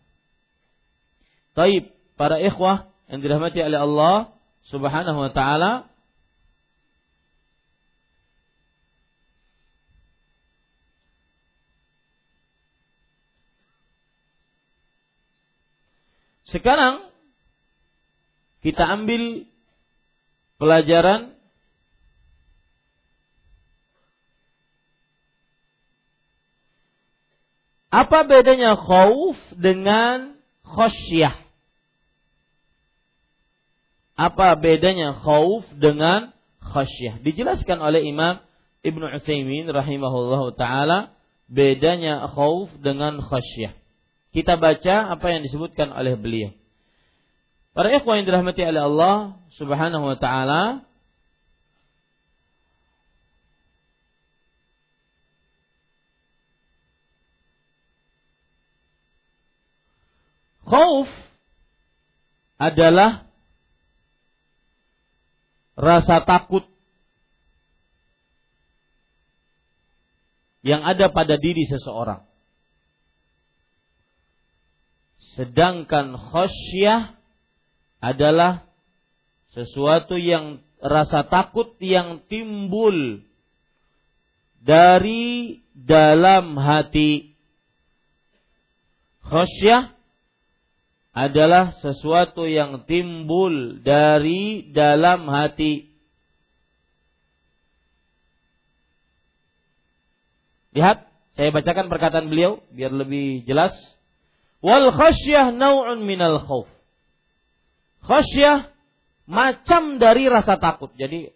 Taib, para ikhwah yang dirahmati oleh Allah Subhanahu wa taala Sekarang kita ambil pelajaran apa bedanya khauf dengan khosyah? Apa bedanya khauf dengan khasyah? Dijelaskan oleh Imam Ibnu Utsaimin rahimahullahu taala bedanya khauf dengan khasyah. Kita baca apa yang disebutkan oleh beliau. Para ikhwan yang dirahmati oleh Allah Subhanahu wa taala, Khauf adalah rasa takut yang ada pada diri seseorang. Sedangkan khosyah adalah sesuatu yang rasa takut yang timbul dari dalam hati. Khosyah adalah sesuatu yang timbul dari dalam hati. Lihat, saya bacakan perkataan beliau biar lebih jelas. Wal khasyah naw'un minal khauf. Khasyah macam dari rasa takut. Jadi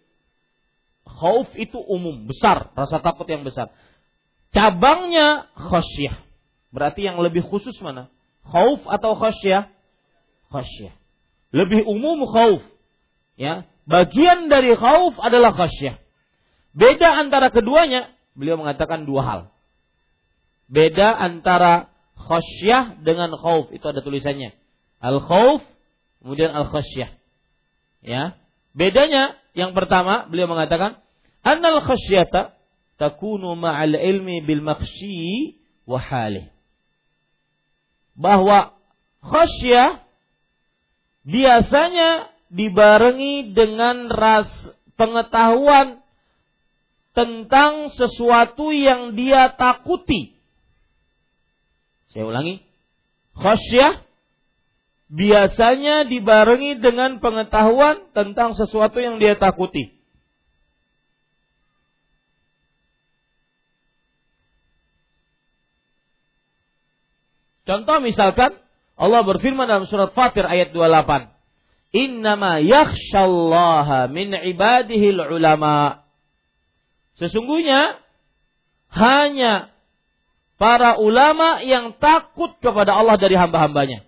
khauf itu umum, besar, rasa takut yang besar. Cabangnya khasyah. Berarti yang lebih khusus mana? Khauf atau khasyah? Khasyah. Lebih umum khauf. Ya, bagian dari khauf adalah khasyah. Beda antara keduanya, beliau mengatakan dua hal. Beda antara khasyah dengan khauf, itu ada tulisannya. Al khauf kemudian al khasyah. Ya. Bedanya yang pertama beliau mengatakan annal khasyata takunu ma'al ilmi bil makhsyi wa halih bahwa khasyah biasanya dibarengi dengan ras pengetahuan tentang sesuatu yang dia takuti. Saya ulangi. Khasyah biasanya dibarengi dengan pengetahuan tentang sesuatu yang dia takuti. Contoh misalkan Allah berfirman dalam surat Fatir ayat 28. Innama yakhshallaha min ibadihil ulama. Sesungguhnya hanya para ulama yang takut kepada Allah dari hamba-hambanya.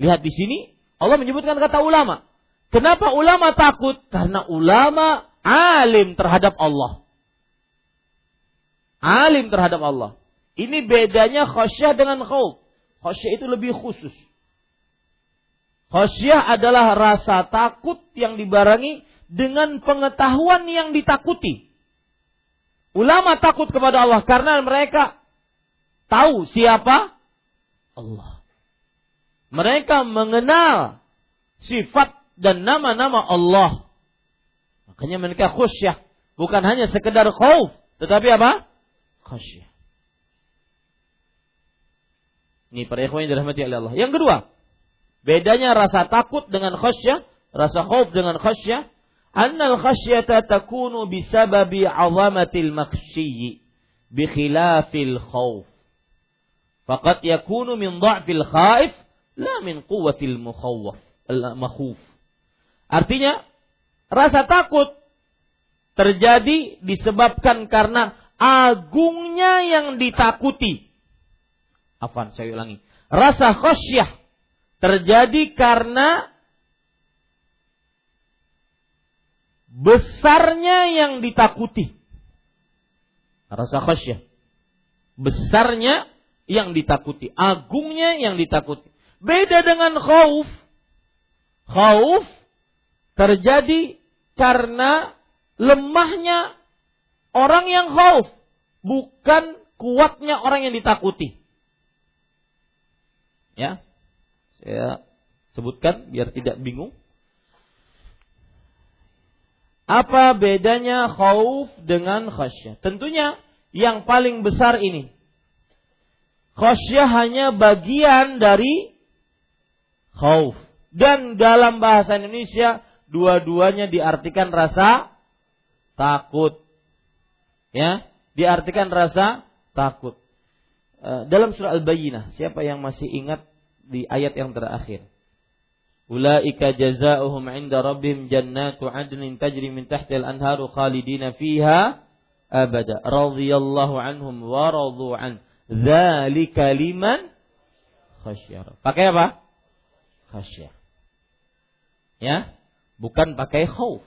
Lihat di sini Allah menyebutkan kata ulama. Kenapa ulama takut? Karena ulama alim terhadap Allah. Alim terhadap Allah. Ini bedanya khasyah dengan khauf. Khasyah itu lebih khusus. Khasyah adalah rasa takut yang dibarengi dengan pengetahuan yang ditakuti. Ulama takut kepada Allah karena mereka tahu siapa Allah. Mereka mengenal sifat dan nama-nama Allah. Makanya mereka khusyah. Bukan hanya sekedar khauf. Tetapi apa? Khusyah. Ini para ikhwan yang dirahmati oleh Allah. Yang kedua, bedanya rasa takut dengan khasyah, rasa khauf dengan khasyah, annal khasyata takunu bisababi 'azamatil makhsyyi bi khilafil khauf. Faqad yakunu min dha'fil khaif la min quwwatil mukhawwaf, al-makhuf. Artinya, rasa takut terjadi disebabkan karena agungnya yang ditakuti Afan, saya ulangi. Rasa khosyah terjadi karena besarnya yang ditakuti. Rasa khosyah. Besarnya yang ditakuti. Agungnya yang ditakuti. Beda dengan khauf. Khauf terjadi karena lemahnya orang yang khauf. Bukan kuatnya orang yang ditakuti. Ya. Saya sebutkan biar tidak bingung. Apa bedanya khauf dengan khasyah? Tentunya yang paling besar ini. Khasyah hanya bagian dari khauf. Dan dalam bahasa Indonesia dua-duanya diartikan rasa takut. Ya, diartikan rasa takut. Eh, dalam surah Al-Bayyinah, siapa yang masih ingat di ayat yang terakhir. Ulaika jazaohum 'inda rabbihim jannatu 'adnin tajri min tahtiha al-anharu khalidina fiha abada. Radhiyallahu anhum wa radu an. Dzalika liman khasyara. Pakai apa? Khasyah. Ya, bukan pakai khauf.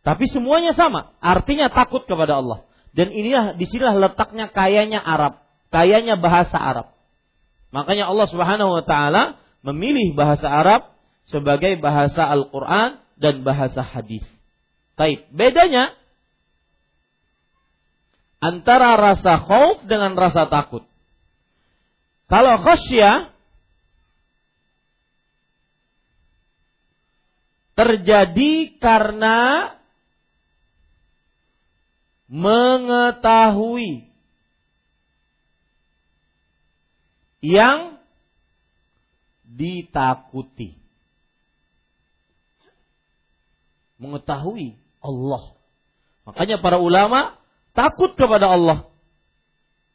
Tapi semuanya sama, artinya takut kepada Allah. Dan inilah di sinilah letaknya kayanya Arab, kayanya bahasa Arab. Makanya Allah Subhanahu wa taala memilih bahasa Arab sebagai bahasa Al-Qur'an dan bahasa hadis. Taib. Bedanya antara rasa khauf dengan rasa takut. Kalau khasyah terjadi karena mengetahui yang ditakuti. Mengetahui Allah. Makanya para ulama takut kepada Allah.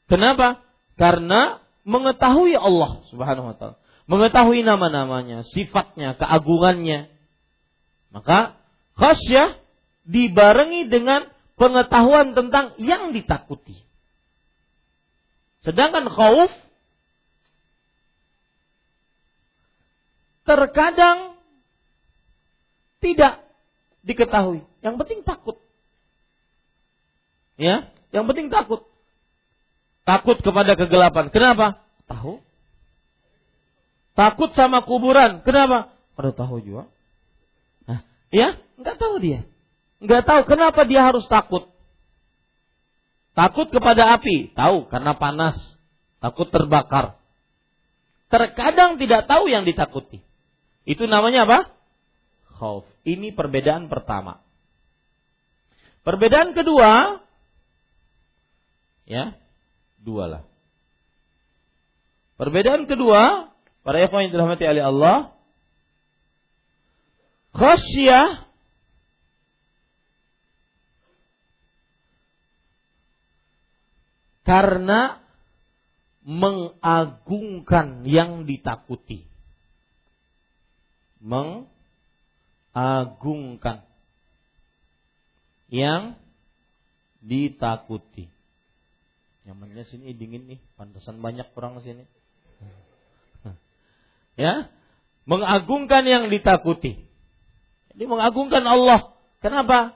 Kenapa? Karena mengetahui Allah Subhanahu wa taala. Mengetahui nama-namanya, sifatnya, keagungannya. Maka khasyah dibarengi dengan pengetahuan tentang yang ditakuti. Sedangkan khauf terkadang tidak diketahui. Yang penting takut. Ya, yang penting takut. Takut kepada kegelapan. Kenapa? Tahu. Takut sama kuburan. Kenapa? Pada tahu juga. Nah, ya, nggak tahu dia. Nggak tahu kenapa dia harus takut. Takut kepada api, tahu karena panas. Takut terbakar. Terkadang tidak tahu yang ditakuti. Itu namanya apa? Khauf. Ini perbedaan pertama. Perbedaan kedua, ya, dua lah. Perbedaan kedua, para ikhwan yang dirahmati oleh Allah, khasyah karena mengagungkan yang ditakuti mengagungkan yang ditakuti. Nyamannya sini dingin nih, pantasan banyak orang sini. Ya, mengagungkan yang ditakuti. Jadi mengagungkan Allah. Kenapa?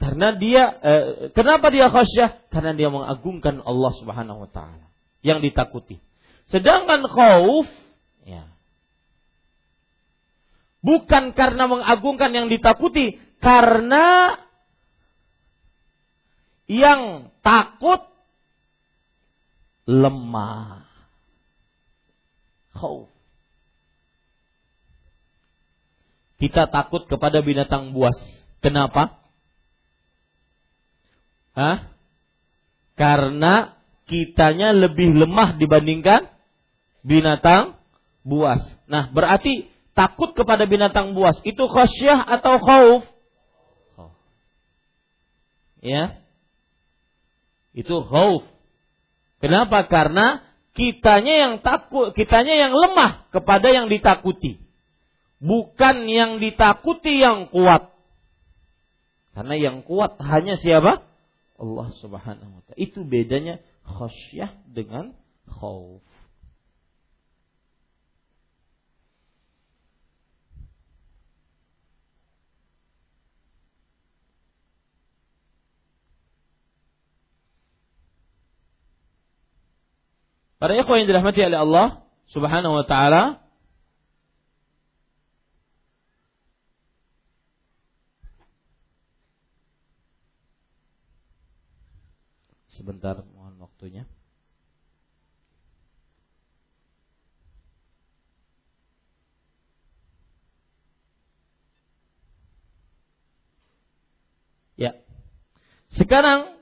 Karena dia eh, kenapa dia khasyah? Karena dia mengagungkan Allah Subhanahu wa taala yang ditakuti. Sedangkan khauf ya bukan karena mengagungkan yang ditakuti, karena yang takut lemah. Khauf. Kita takut kepada binatang buas. Kenapa? Hah? Karena kitanya lebih lemah dibandingkan binatang buas. Nah, berarti takut kepada binatang buas itu khasyah atau khauf? Ya. Itu khauf. Kenapa? Karena kitanya yang takut, kitanya yang lemah kepada yang ditakuti. Bukan yang ditakuti yang kuat. Karena yang kuat hanya siapa? Allah Subhanahu wa taala. Itu bedanya khasyah dengan khauf. Para ikhwan yang dirahmati oleh Allah Subhanahu wa taala, Sebentar mohon waktunya. Ya. Sekarang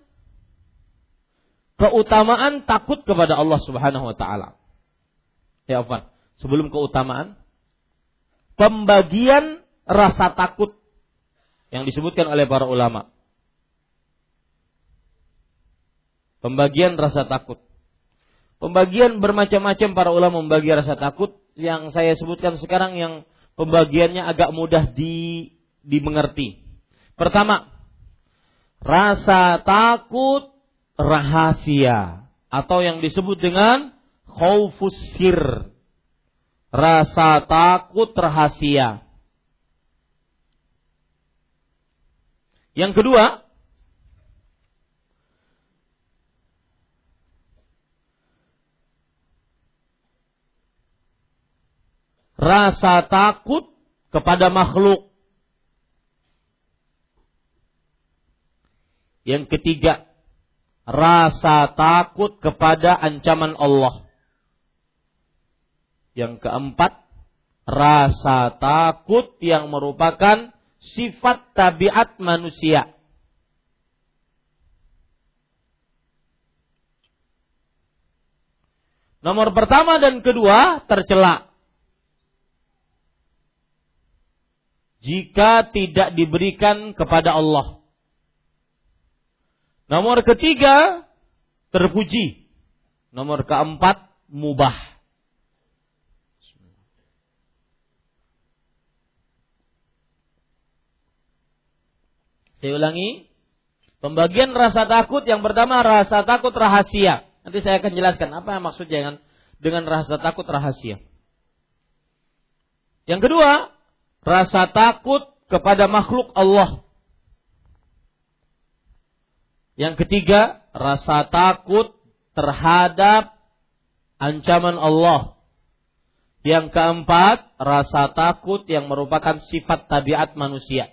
keutamaan takut kepada Allah Subhanahu wa taala. Ya, Afwan. Sebelum keutamaan, pembagian rasa takut yang disebutkan oleh para ulama. Pembagian rasa takut. Pembagian bermacam-macam para ulama membagi rasa takut. Yang saya sebutkan sekarang yang pembagiannya agak mudah di, dimengerti. Pertama, rasa takut rahasia atau yang disebut dengan khaufus sir. Rasa takut rahasia. Yang kedua, rasa takut kepada makhluk. Yang ketiga, rasa takut kepada ancaman Allah. Yang keempat, rasa takut yang merupakan sifat tabiat manusia. Nomor pertama dan kedua tercela. jika tidak diberikan kepada Allah. Nomor ketiga, terpuji. Nomor keempat, mubah. Saya ulangi. Pembagian rasa takut yang pertama rasa takut rahasia. Nanti saya akan jelaskan apa yang maksud dengan dengan rasa takut rahasia. Yang kedua, rasa takut kepada makhluk Allah. Yang ketiga, rasa takut terhadap ancaman Allah. Yang keempat, rasa takut yang merupakan sifat tabiat manusia.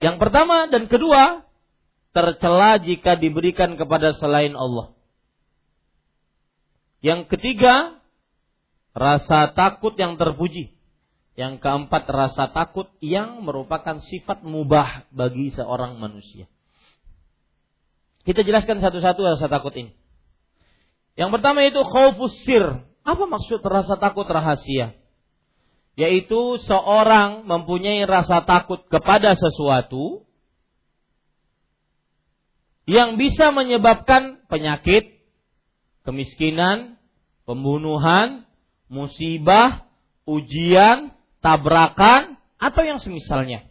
Yang pertama dan kedua, tercela jika diberikan kepada selain Allah. Yang ketiga, rasa takut yang terpuji. Yang keempat rasa takut yang merupakan sifat mubah bagi seorang manusia. Kita jelaskan satu-satu rasa takut ini. Yang pertama itu khaufus sir. Apa maksud rasa takut rahasia? Yaitu seorang mempunyai rasa takut kepada sesuatu yang bisa menyebabkan penyakit, kemiskinan, pembunuhan, musibah, ujian, tabrakan, atau yang semisalnya.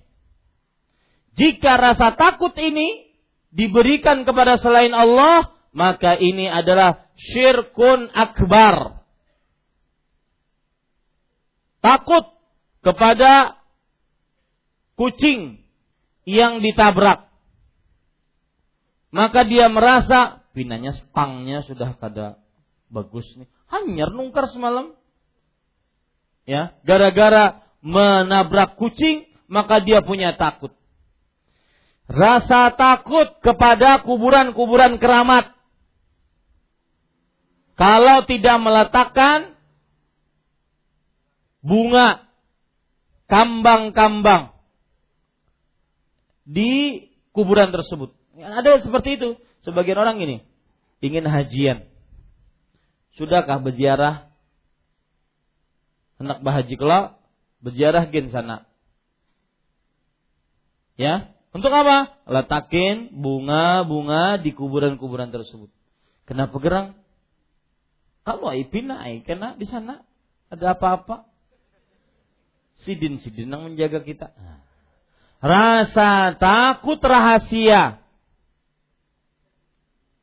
Jika rasa takut ini diberikan kepada selain Allah, maka ini adalah syirkun akbar. Takut kepada kucing yang ditabrak. Maka dia merasa pinanya stangnya sudah kada bagus nih. Hanyar nungkar semalam. Ya, gara-gara menabrak kucing, maka dia punya takut. Rasa takut kepada kuburan-kuburan keramat. Kalau tidak meletakkan bunga kambang-kambang di kuburan tersebut. Ada seperti itu. Sebagian orang ini ingin hajian. Sudahkah berziarah? Hendak bahaji kelak, berziarah gen sana. Ya, untuk apa? Letakin bunga-bunga di kuburan-kuburan tersebut. Kenapa gerang? Kalau Aipin naik, kena di sana ada apa-apa. Sidin-sidin yang menjaga kita. Rasa takut rahasia.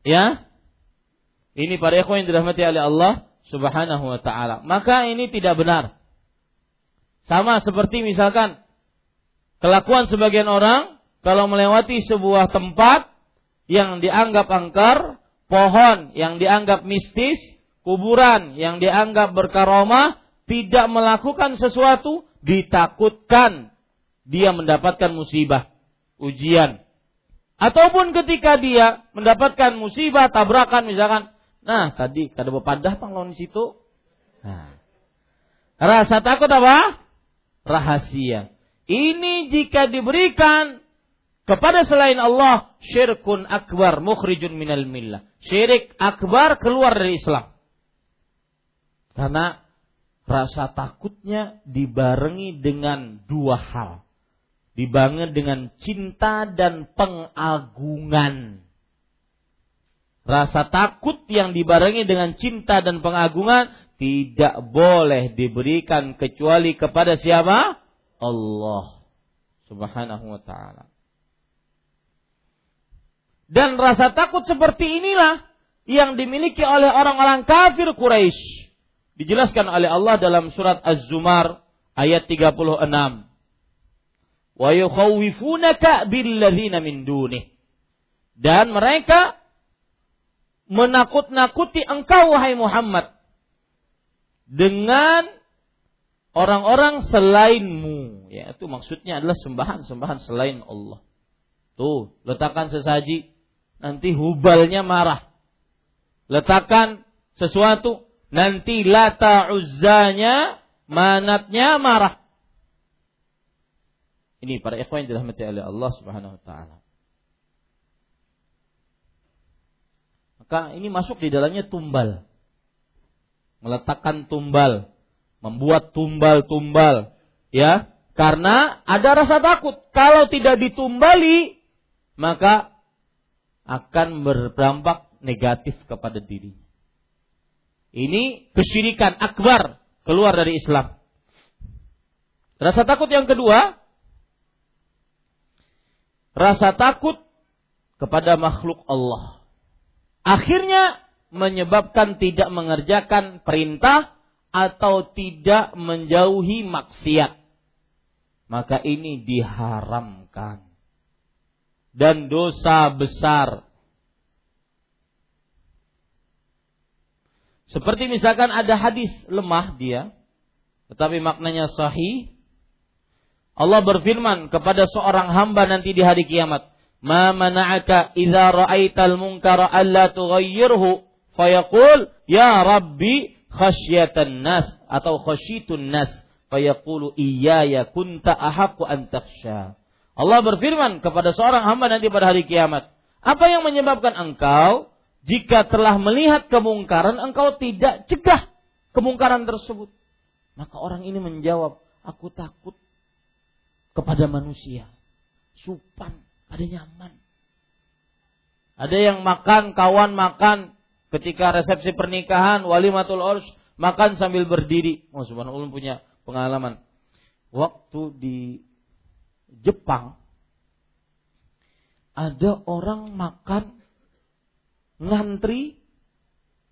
Ya. Ini para ikhwan yang dirahmati oleh Allah Subhanahu wa taala. Maka ini tidak benar. Sama seperti misalkan kelakuan sebagian orang kalau melewati sebuah tempat yang dianggap angker, pohon yang dianggap mistis, kuburan yang dianggap berkaromah, tidak melakukan sesuatu, ditakutkan dia mendapatkan musibah, ujian. Ataupun ketika dia mendapatkan musibah, tabrakan misalkan, nah tadi kada bepadah lawan situ. Nah. Rasa takut apa? Rahasia. Ini jika diberikan kepada selain Allah syirkun akbar mukhrijun minal millah. Syirik akbar keluar dari Islam. Karena rasa takutnya dibarengi dengan dua hal. Dibangun dengan cinta dan pengagungan. Rasa takut yang dibarengi dengan cinta dan pengagungan tidak boleh diberikan kecuali kepada siapa? Allah Subhanahu wa taala. Dan rasa takut seperti inilah yang dimiliki oleh orang-orang kafir Quraisy. Dijelaskan oleh Allah dalam surat Az-Zumar ayat 36. Wa yukhawwifunaka billadzina min dunih. Dan mereka menakut-nakuti engkau wahai Muhammad dengan orang-orang selainmu. Ya, itu maksudnya adalah sembahan-sembahan selain Allah. Tuh, letakkan sesaji nanti hubalnya marah. Letakkan sesuatu, nanti lata uzzanya, manatnya marah. Ini para ikhwan yang dirahmati oleh Allah Subhanahu wa taala. Maka ini masuk di dalamnya tumbal. Meletakkan tumbal, membuat tumbal-tumbal, ya. Karena ada rasa takut kalau tidak ditumbali maka akan berdampak negatif kepada diri. Ini kesyirikan akbar keluar dari Islam. Rasa takut yang kedua, rasa takut kepada makhluk Allah. Akhirnya menyebabkan tidak mengerjakan perintah atau tidak menjauhi maksiat. Maka ini diharamkan dan dosa besar. Seperti misalkan ada hadis lemah dia, tetapi maknanya sahih. Allah berfirman kepada seorang hamba nanti di hari kiamat, "Ma mana'aka idza ra'aital munkara alla tughayyirhu?" Fayaqul, "Ya Rabbi, khasyatan nas atau khasyitun nas." Fayaqulu, "Iyaya kunta ahaqqu an takhsha." Allah berfirman kepada seorang hamba nanti pada hari kiamat. Apa yang menyebabkan engkau jika telah melihat kemungkaran engkau tidak cegah kemungkaran tersebut? Maka orang ini menjawab, aku takut kepada manusia. Supan, ada nyaman. Ada yang makan, kawan makan ketika resepsi pernikahan, walimatul urs, makan sambil berdiri. Oh subhanallah punya pengalaman. Waktu di Jepang ada orang makan ngantri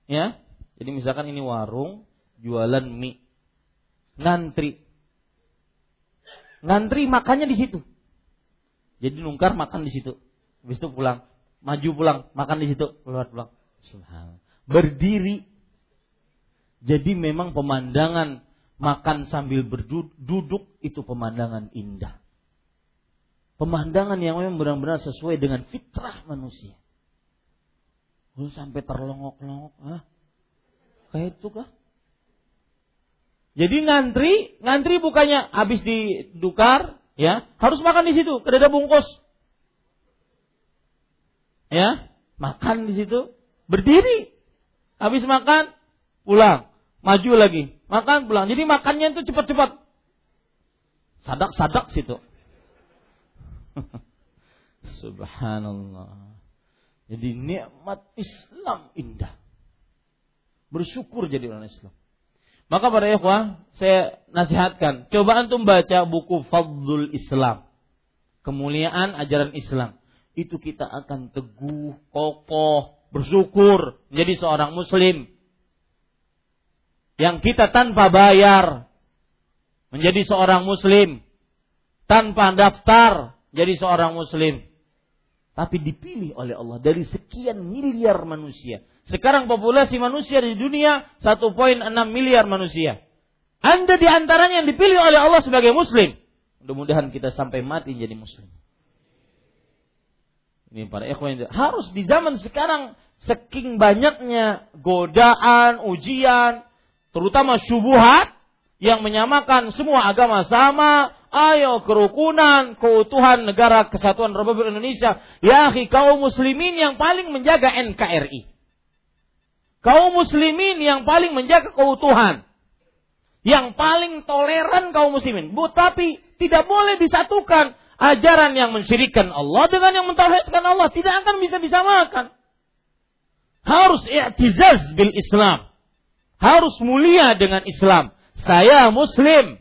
ya. Jadi misalkan ini warung jualan mie. Ngantri. Ngantri makannya di situ. Jadi nungkar makan di situ. Habis itu pulang, maju pulang, makan di situ, keluar pulang. Subhanallah. Berdiri. Jadi memang pemandangan makan sambil berduduk itu pemandangan indah. Pemandangan yang memang benar-benar sesuai dengan fitrah manusia. Lu sampai terlongok-longok, ah? Kayak itu kah? Jadi ngantri, ngantri bukannya habis didukar, ya, harus makan di situ, kedada bungkus. Ya, makan di situ, berdiri. Habis makan, pulang, maju lagi, makan pulang. Jadi makannya itu cepat-cepat. Sadak-sadak situ. Subhanallah. Jadi nikmat Islam indah. Bersyukur jadi orang Islam. Maka para ikhwah, saya nasihatkan, coba antum baca buku Fadlul Islam. Kemuliaan ajaran Islam. Itu kita akan teguh, kokoh, bersyukur menjadi seorang muslim. Yang kita tanpa bayar menjadi seorang muslim. Tanpa daftar jadi seorang muslim. Tapi dipilih oleh Allah dari sekian miliar manusia. Sekarang populasi manusia di dunia 1.6 miliar manusia. Anda di antaranya yang dipilih oleh Allah sebagai muslim. Mudah-mudahan kita sampai mati jadi muslim. Ini para ikhwan harus di zaman sekarang saking banyaknya godaan, ujian, terutama syubuhat yang menyamakan semua agama sama, Ayo kerukunan, keutuhan negara kesatuan Republik Indonesia. Ya kaum muslimin yang paling menjaga NKRI. Kaum muslimin yang paling menjaga keutuhan. Yang paling toleran kaum muslimin. Bu, tapi tidak boleh disatukan ajaran yang mensyirikan Allah dengan yang mentauhidkan Allah. Tidak akan bisa disamakan. Harus i'tizaz bil Islam. Harus mulia dengan Islam. Saya muslim.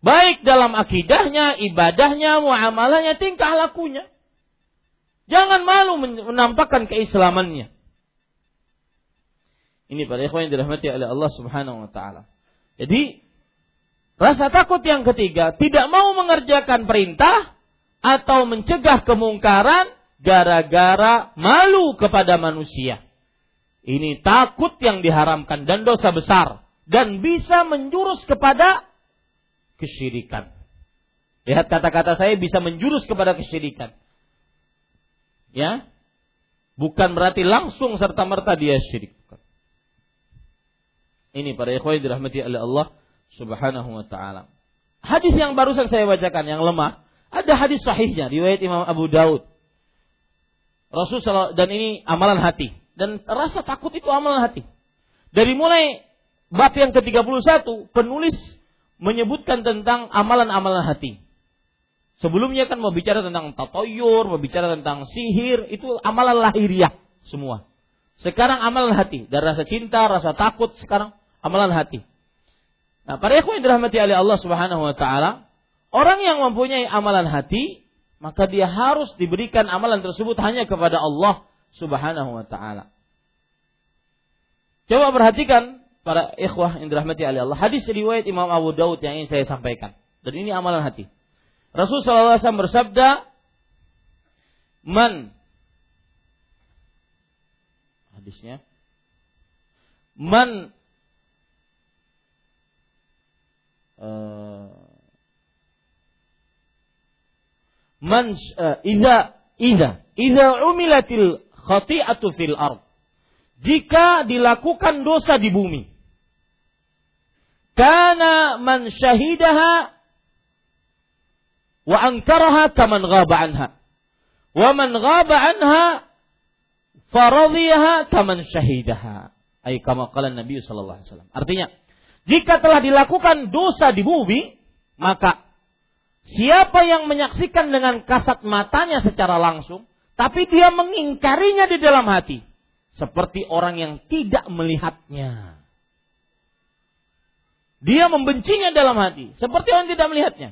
Baik dalam akidahnya, ibadahnya, muamalahnya, tingkah lakunya. Jangan malu menampakkan keislamannya. Ini para ikhwan yang dirahmati oleh Allah Subhanahu wa taala. Jadi rasa takut yang ketiga tidak mau mengerjakan perintah atau mencegah kemungkaran gara-gara malu kepada manusia. Ini takut yang diharamkan dan dosa besar dan bisa menjurus kepada kesyirikan. Lihat kata-kata saya bisa menjurus kepada kesyirikan. Ya. Bukan berarti langsung serta merta dia syirik. Ini para ikhwan dirahmati oleh Allah Subhanahu wa taala. Hadis yang barusan saya bacakan yang lemah, ada hadis sahihnya riwayat Imam Abu Daud. Rasul dan ini amalan hati dan rasa takut itu amalan hati. Dari mulai bab yang ke-31 penulis menyebutkan tentang amalan-amalan hati. Sebelumnya kan mau bicara tentang tatoyur, mau bicara tentang sihir, itu amalan lahiriah semua. Sekarang amalan hati, dari rasa cinta, rasa takut, sekarang amalan hati. Nah, para ikhwan yang dirahmati oleh Allah Subhanahu wa taala, orang yang mempunyai amalan hati, maka dia harus diberikan amalan tersebut hanya kepada Allah Subhanahu wa taala. Coba perhatikan para ikhwah yang dirahmati oleh Allah. Hadis riwayat Imam Abu Daud yang ingin saya sampaikan. Dan ini amalan hati. Rasul SAW bersabda, Man hadisnya Man Man uh, idza idza idza umilatil khati'atu fil ard jika dilakukan dosa di bumi. Karena man syahidaha wa ankaraha kaman ghaba anha. Wa man ghaba anha faradhiyaha kaman syahidaha. Ay kama qala Nabi sallallahu alaihi wasallam. Artinya, jika telah dilakukan dosa di bumi, maka siapa yang menyaksikan dengan kasat matanya secara langsung, tapi dia mengingkarinya di dalam hati, seperti orang yang tidak melihatnya. Dia membencinya dalam hati, seperti orang tidak melihatnya.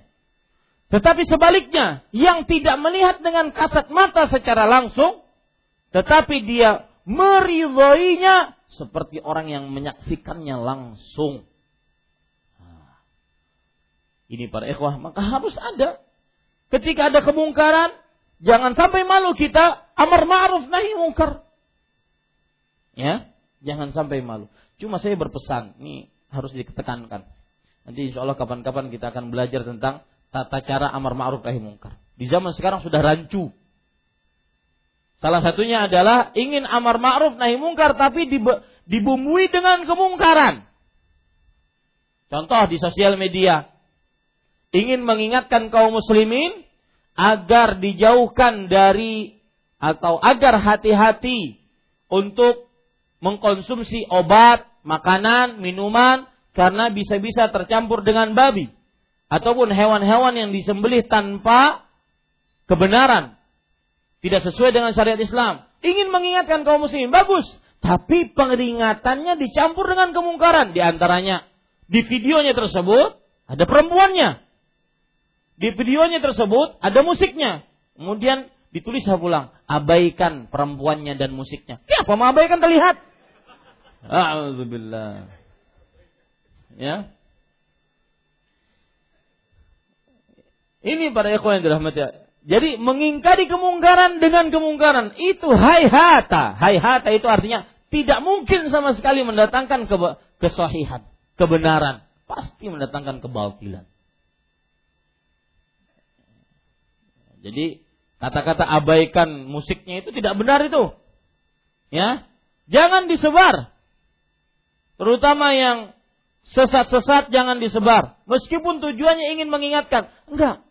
Tetapi sebaliknya, yang tidak melihat dengan kasat mata secara langsung, tetapi dia meridhoinya seperti orang yang menyaksikannya langsung. Ini para ikhwah, maka harus ada. Ketika ada kemungkaran, jangan sampai malu kita amar ma'ruf nahi mungkar. Ya, jangan sampai malu. Cuma saya berpesan, ini harus ditekankan. Nanti insya Allah kapan-kapan kita akan belajar tentang tata cara amar ma'ruf nahi mungkar. Di zaman sekarang sudah rancu. Salah satunya adalah ingin amar ma'ruf nahi mungkar tapi dibumbui dengan kemungkaran. Contoh di sosial media ingin mengingatkan kaum muslimin agar dijauhkan dari atau agar hati-hati untuk mengkonsumsi obat, makanan, minuman karena bisa-bisa tercampur dengan babi ataupun hewan-hewan yang disembelih tanpa kebenaran. Tidak sesuai dengan syariat Islam. Ingin mengingatkan kaum muslimin bagus, tapi peringatannya dicampur dengan kemungkaran. Di antaranya di videonya tersebut ada perempuannya di videonya tersebut ada musiknya. Kemudian ditulis pulang, abaikan perempuannya dan musiknya. Ya, apa mengabaikan terlihat? Alhamdulillah. Ya. Ini para ikhwan yang dirahmati. Jadi mengingkari kemungkaran dengan kemungkaran itu hayhata. Hayhata itu artinya tidak mungkin sama sekali mendatangkan ke kesahihan, kebenaran. Pasti mendatangkan kebatilan. Jadi kata-kata abaikan musiknya itu tidak benar itu. Ya. Jangan disebar. Terutama yang sesat-sesat jangan disebar. Meskipun tujuannya ingin mengingatkan. Enggak.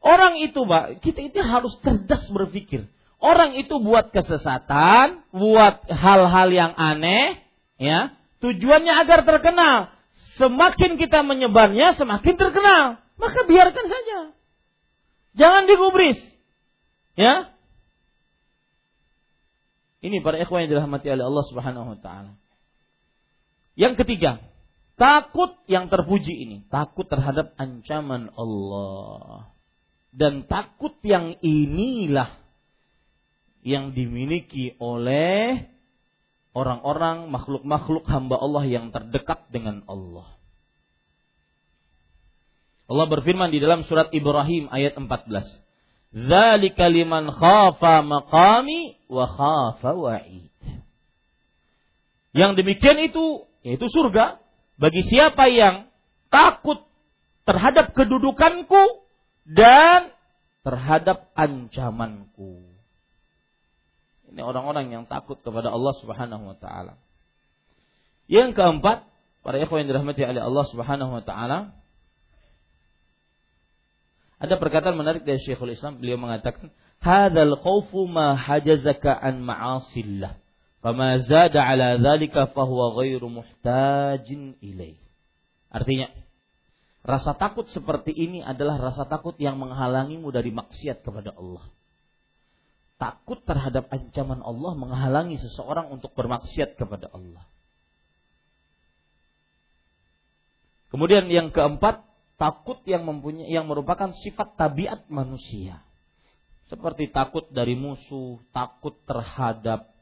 Orang itu, Pak, kita itu harus cerdas berpikir. Orang itu buat kesesatan, buat hal-hal yang aneh, ya. Tujuannya agar terkenal. Semakin kita menyebarnya, semakin terkenal. Maka biarkan saja. Jangan digubris. Ya. Ini para ikhwan yang dirahmati oleh Allah Subhanahu wa taala. Yang ketiga, takut yang terpuji ini, takut terhadap ancaman Allah. Dan takut yang inilah yang dimiliki oleh orang-orang makhluk-makhluk hamba Allah yang terdekat dengan Allah. Allah berfirman di dalam surat Ibrahim ayat 14. Dzalika liman khafa maqami wa khafa wa'id. Yang demikian itu yaitu surga bagi siapa yang takut terhadap kedudukanku dan terhadap ancamanku. Ini orang-orang yang takut kepada Allah Subhanahu wa taala. Yang keempat, para ikhwan yang dirahmati oleh Allah Subhanahu wa taala, ada perkataan menarik dari Syekhul Islam, beliau mengatakan, "Hadzal khaufu ma hajazaka an ma'asillah, fama zada ala dzalika fahuwa ghairu muhtajin ilaih." Artinya, rasa takut seperti ini adalah rasa takut yang menghalangimu dari maksiat kepada Allah. Takut terhadap ancaman Allah menghalangi seseorang untuk bermaksiat kepada Allah. Kemudian yang keempat, takut yang mempunyai yang merupakan sifat tabiat manusia. Seperti takut dari musuh, takut terhadap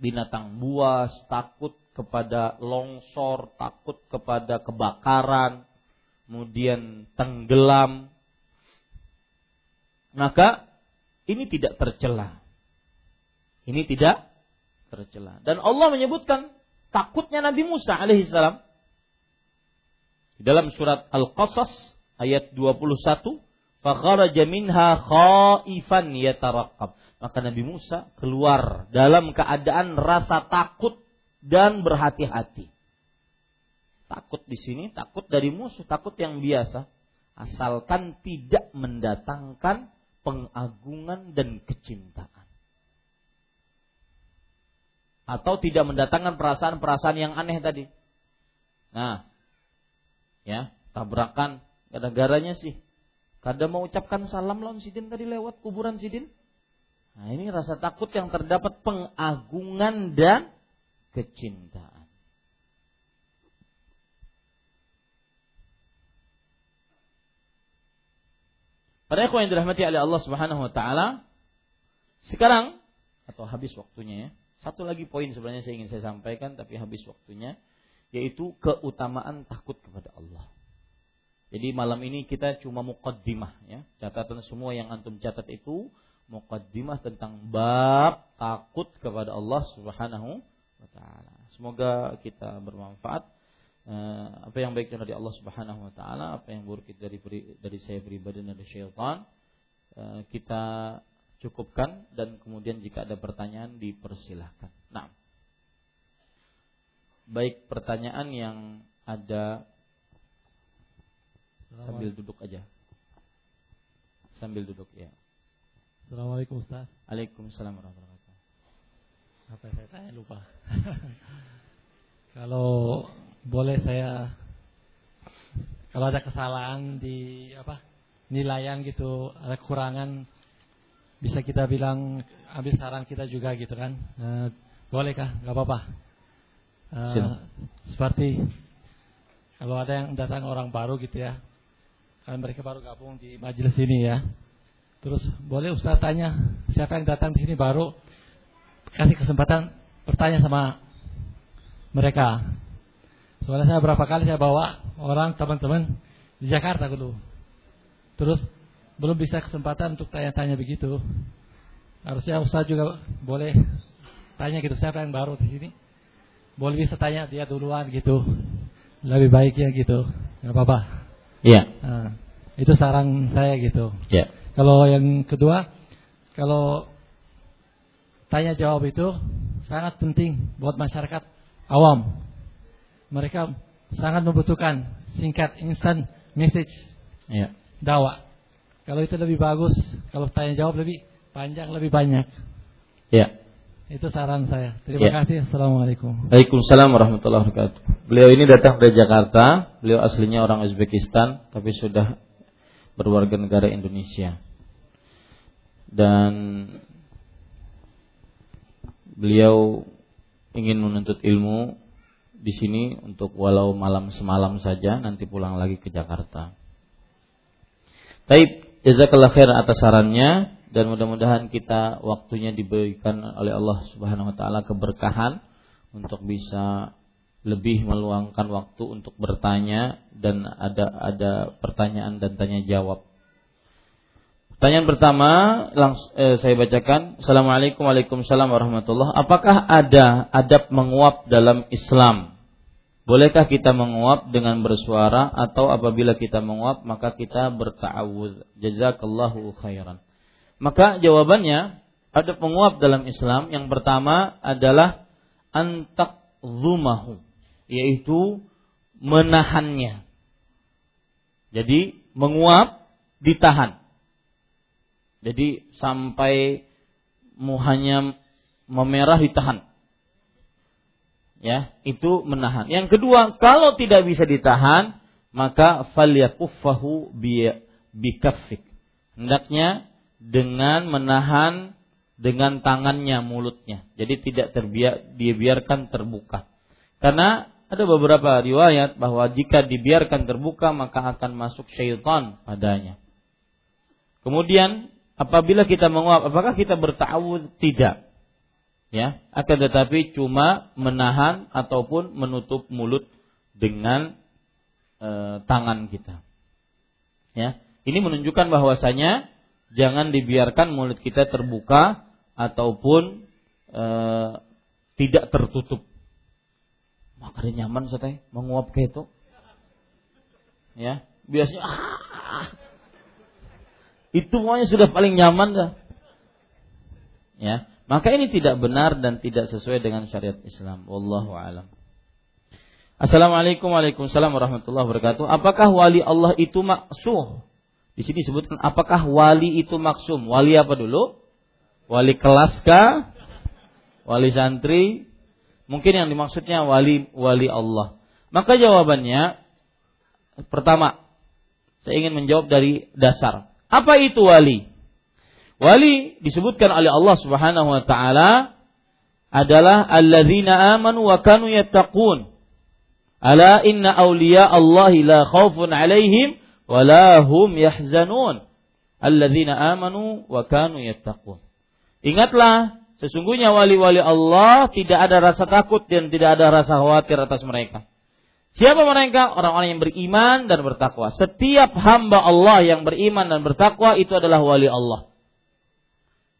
binatang buas, takut kepada longsor, takut kepada kebakaran, kemudian tenggelam. Maka ini tidak tercela. Ini tidak tercela. Dan Allah menyebutkan takutnya Nabi Musa alaihissalam dalam surat Al-Qasas ayat 21, "Fakharaja minha khaifan yataraqqab." Maka Nabi Musa keluar dalam keadaan rasa takut dan berhati-hati. Takut di sini, takut dari musuh, takut yang biasa, asalkan tidak mendatangkan pengagungan dan kecintaan. Atau tidak mendatangkan perasaan-perasaan yang aneh tadi. Nah, ya tabrakan. Gara-garanya sih. Kada mau ucapkan salam lawan sidin tadi lewat kuburan sidin? Nah ini rasa takut yang terdapat pengagungan dan kecintaan. Pada ikhwan yang dirahmati oleh Allah Subhanahu wa taala, sekarang atau habis waktunya ya. Satu lagi poin sebenarnya saya ingin saya sampaikan tapi habis waktunya yaitu keutamaan takut kepada Allah. Jadi malam ini kita cuma muqaddimah ya. Catatan semua yang antum catat itu muqaddimah tentang bab takut kepada Allah Subhanahu wa taala. Semoga kita bermanfaat uh, apa yang baik dari Allah Subhanahu wa taala, apa yang buruk dari dari saya pribadi dan dari syaitan uh, kita cukupkan dan kemudian jika ada pertanyaan dipersilahkan. Nah, baik pertanyaan yang ada sambil duduk aja. Sambil duduk ya. Assalamualaikum Ustaz. Waalaikumsalam warahmatullahi wabarakatuh. Apa saya tanya lupa. kalau boleh saya kalau ada kesalahan di apa nilaian gitu ada kekurangan bisa kita bilang ambil saran kita juga gitu kan uh, bolehkah nggak apa-apa uh, seperti kalau ada yang datang orang baru gitu ya kan mereka baru gabung di majelis ini ya. Terus boleh Ustaz tanya siapa yang datang di sini baru? Kasih kesempatan bertanya sama mereka. Soalnya saya berapa kali saya bawa orang teman-teman di Jakarta dulu. Terus belum bisa kesempatan untuk tanya-tanya begitu. Harusnya Ustaz juga boleh tanya gitu siapa yang baru di sini boleh bisa tanya dia duluan gitu. Lebih baik ya gitu. Nggak apa-apa. Iya. Nah, itu saran saya gitu. Iya. Kalau yang kedua kalau tanya jawab itu sangat penting buat masyarakat awam. Mereka sangat membutuhkan singkat instan message. Iya. Dakwah. Kalau itu lebih bagus kalau tanya jawab lebih panjang lebih banyak. Iya itu saran saya. Terima ya. kasih. Assalamualaikum. Waalaikumsalam warahmatullahi wabarakatuh. Beliau ini datang dari Jakarta. Beliau aslinya orang Uzbekistan, tapi sudah berwarga negara Indonesia. Dan beliau ingin menuntut ilmu di sini untuk walau malam semalam saja, nanti pulang lagi ke Jakarta. Taib, jazakallah khair atas sarannya dan mudah-mudahan kita waktunya diberikan oleh Allah Subhanahu wa taala keberkahan untuk bisa lebih meluangkan waktu untuk bertanya dan ada ada pertanyaan dan tanya jawab. Pertanyaan pertama langsung eh, saya bacakan. Assalamualaikum Waalaikumsalam warahmatullahi Apakah ada adab menguap dalam Islam? Bolehkah kita menguap dengan bersuara atau apabila kita menguap maka kita berta'awudz? Jazakallahu khairan. Maka jawabannya ada penguap dalam Islam. Yang pertama adalah antak zumahu, yaitu menahannya. Jadi menguap ditahan. Jadi sampai muhanya memerah ditahan. Ya, itu menahan. Yang kedua, kalau tidak bisa ditahan, maka falyakuffahu bi bikaffik. Hendaknya dengan menahan dengan tangannya mulutnya. Jadi tidak terbiar dibiarkan terbuka. Karena ada beberapa riwayat bahwa jika dibiarkan terbuka maka akan masuk syaitan padanya. Kemudian apabila kita menguap apakah kita bertawud? Tidak. Ya, akan tetapi cuma menahan ataupun menutup mulut dengan e, tangan kita. Ya, ini menunjukkan bahwasanya jangan dibiarkan mulut kita terbuka ataupun e, tidak tertutup. Makanya nyaman saya menguap kayak itu. Ya, biasanya ah, itu pokoknya sudah paling nyaman dah. Ya, maka ini tidak benar dan tidak sesuai dengan syariat Islam. Wallahu alam. Assalamualaikum warahmatullahi wabarakatuh. Apakah wali Allah itu maksuh? Di sini disebutkan apakah wali itu maksum? Wali apa dulu? Wali kelas kah? Wali santri? Mungkin yang dimaksudnya wali wali Allah. Maka jawabannya pertama, saya ingin menjawab dari dasar. Apa itu wali? Wali disebutkan oleh Allah Subhanahu wa taala adalah alladzina amanu wa kanu yattaqun. Ala inna awliya Allah la khaufun alaihim walahum yahzanun alladzina amanu wa kanu yattaqun. Ingatlah, sesungguhnya wali-wali Allah tidak ada rasa takut dan tidak ada rasa khawatir atas mereka. Siapa mereka? Orang-orang yang beriman dan bertakwa. Setiap hamba Allah yang beriman dan bertakwa itu adalah wali Allah.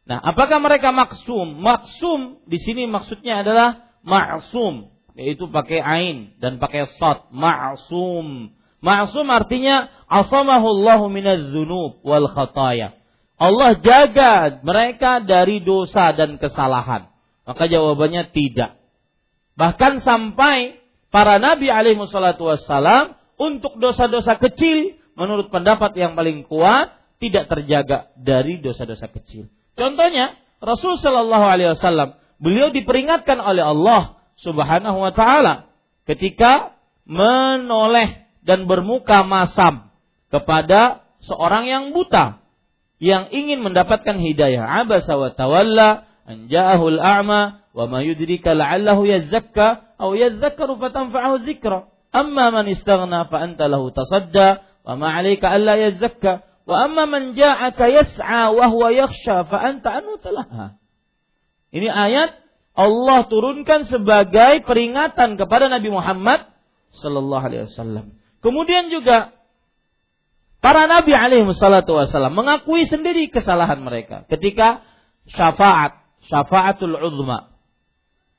Nah, apakah mereka maksum? Maksum di sini maksudnya adalah ma'sum, yaitu pakai ain dan pakai sad, ma'sum. Ma'sum artinya asamahullahu minadz dzunub wal khataya. Allah jaga mereka dari dosa dan kesalahan. Maka jawabannya tidak. Bahkan sampai para nabi alaihi wassalatu wassalam untuk dosa-dosa kecil menurut pendapat yang paling kuat tidak terjaga dari dosa-dosa kecil. Contohnya, Rasul Shallallahu Alaihi Wasallam beliau diperingatkan oleh Allah Subhanahu Wa Taala ketika menoleh dan bermuka masam kepada seorang yang buta yang ingin mendapatkan hidayah. Abasa wa tawalla an ja'ahul a'ma wa ma yudrika la'allahu yazakka aw yadhakkaru fatanfa'ahu dzikra. Amma man istaghna fa anta lahu tasadda wa ma 'alaika alla yazakka Wa amma man ja'aka yas'a wa huwa yakhsha fa anta anhu talaha. Ini ayat Allah turunkan sebagai peringatan kepada Nabi Muhammad sallallahu alaihi wasallam. Kemudian juga para nabi alaihi wassalatu wasallam mengakui sendiri kesalahan mereka ketika syafaat, syafaatul uzma.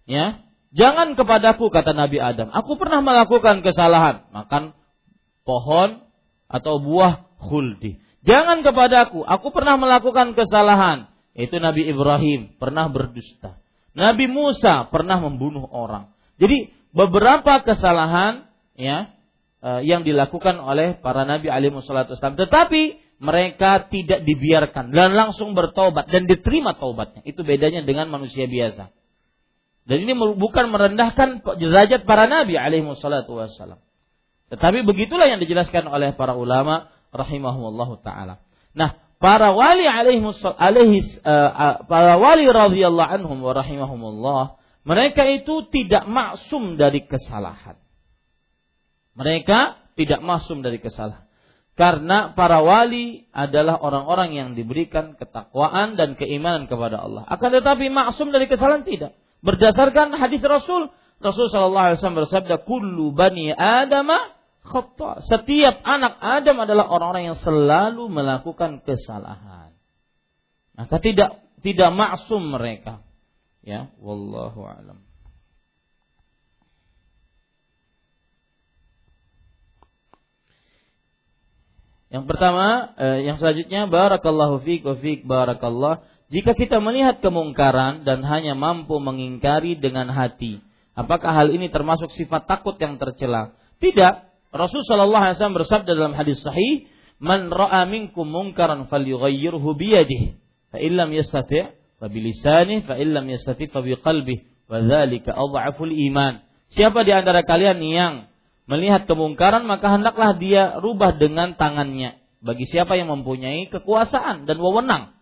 Ya, jangan kepadaku kata Nabi Adam, aku pernah melakukan kesalahan, makan pohon atau buah khuldi. Jangan kepadaku, aku pernah melakukan kesalahan. Itu Nabi Ibrahim pernah berdusta. Nabi Musa pernah membunuh orang. Jadi beberapa kesalahan ya yang dilakukan oleh para nabi alaihi wasallam. Tetapi mereka tidak dibiarkan dan langsung bertobat dan diterima taubatnya. Itu bedanya dengan manusia biasa. Dan ini bukan merendahkan derajat para nabi alaihi wasallam. Tetapi begitulah yang dijelaskan oleh para ulama rahimahumullah taala. Nah, para wali alaihi uh, para wali radhiyallahu anhum wa rahimahumullah, mereka itu tidak maksum dari kesalahan. Mereka tidak maksum dari kesalahan. Karena para wali adalah orang-orang yang diberikan ketakwaan dan keimanan kepada Allah. Akan tetapi maksum dari kesalahan tidak. Berdasarkan hadis Rasul, Rasul Shallallahu Alaihi Wasallam bersabda, "Kullu bani Adamah khata. Setiap anak Adam adalah orang-orang yang selalu melakukan kesalahan. Maka tidak tidak maksum mereka. Ya, wallahu alam. Yang pertama, eh, yang selanjutnya barakallahu fiik wa fiik barakallah. Jika kita melihat kemungkaran dan hanya mampu mengingkari dengan hati, apakah hal ini termasuk sifat takut yang tercela? Tidak, Rasul Shallallahu Alaihi Wasallam bersabda dalam hadis sahih, "Man ra'a minkum munkaran falyughayyirhu biyadihi, fa illam yastati' fa bilisanihi, fa illam yastati' fa biqalbihi, wa dzalika adhaful iman." Siapa di antara kalian yang melihat kemungkaran maka hendaklah dia rubah dengan tangannya. Bagi siapa yang mempunyai kekuasaan dan wewenang.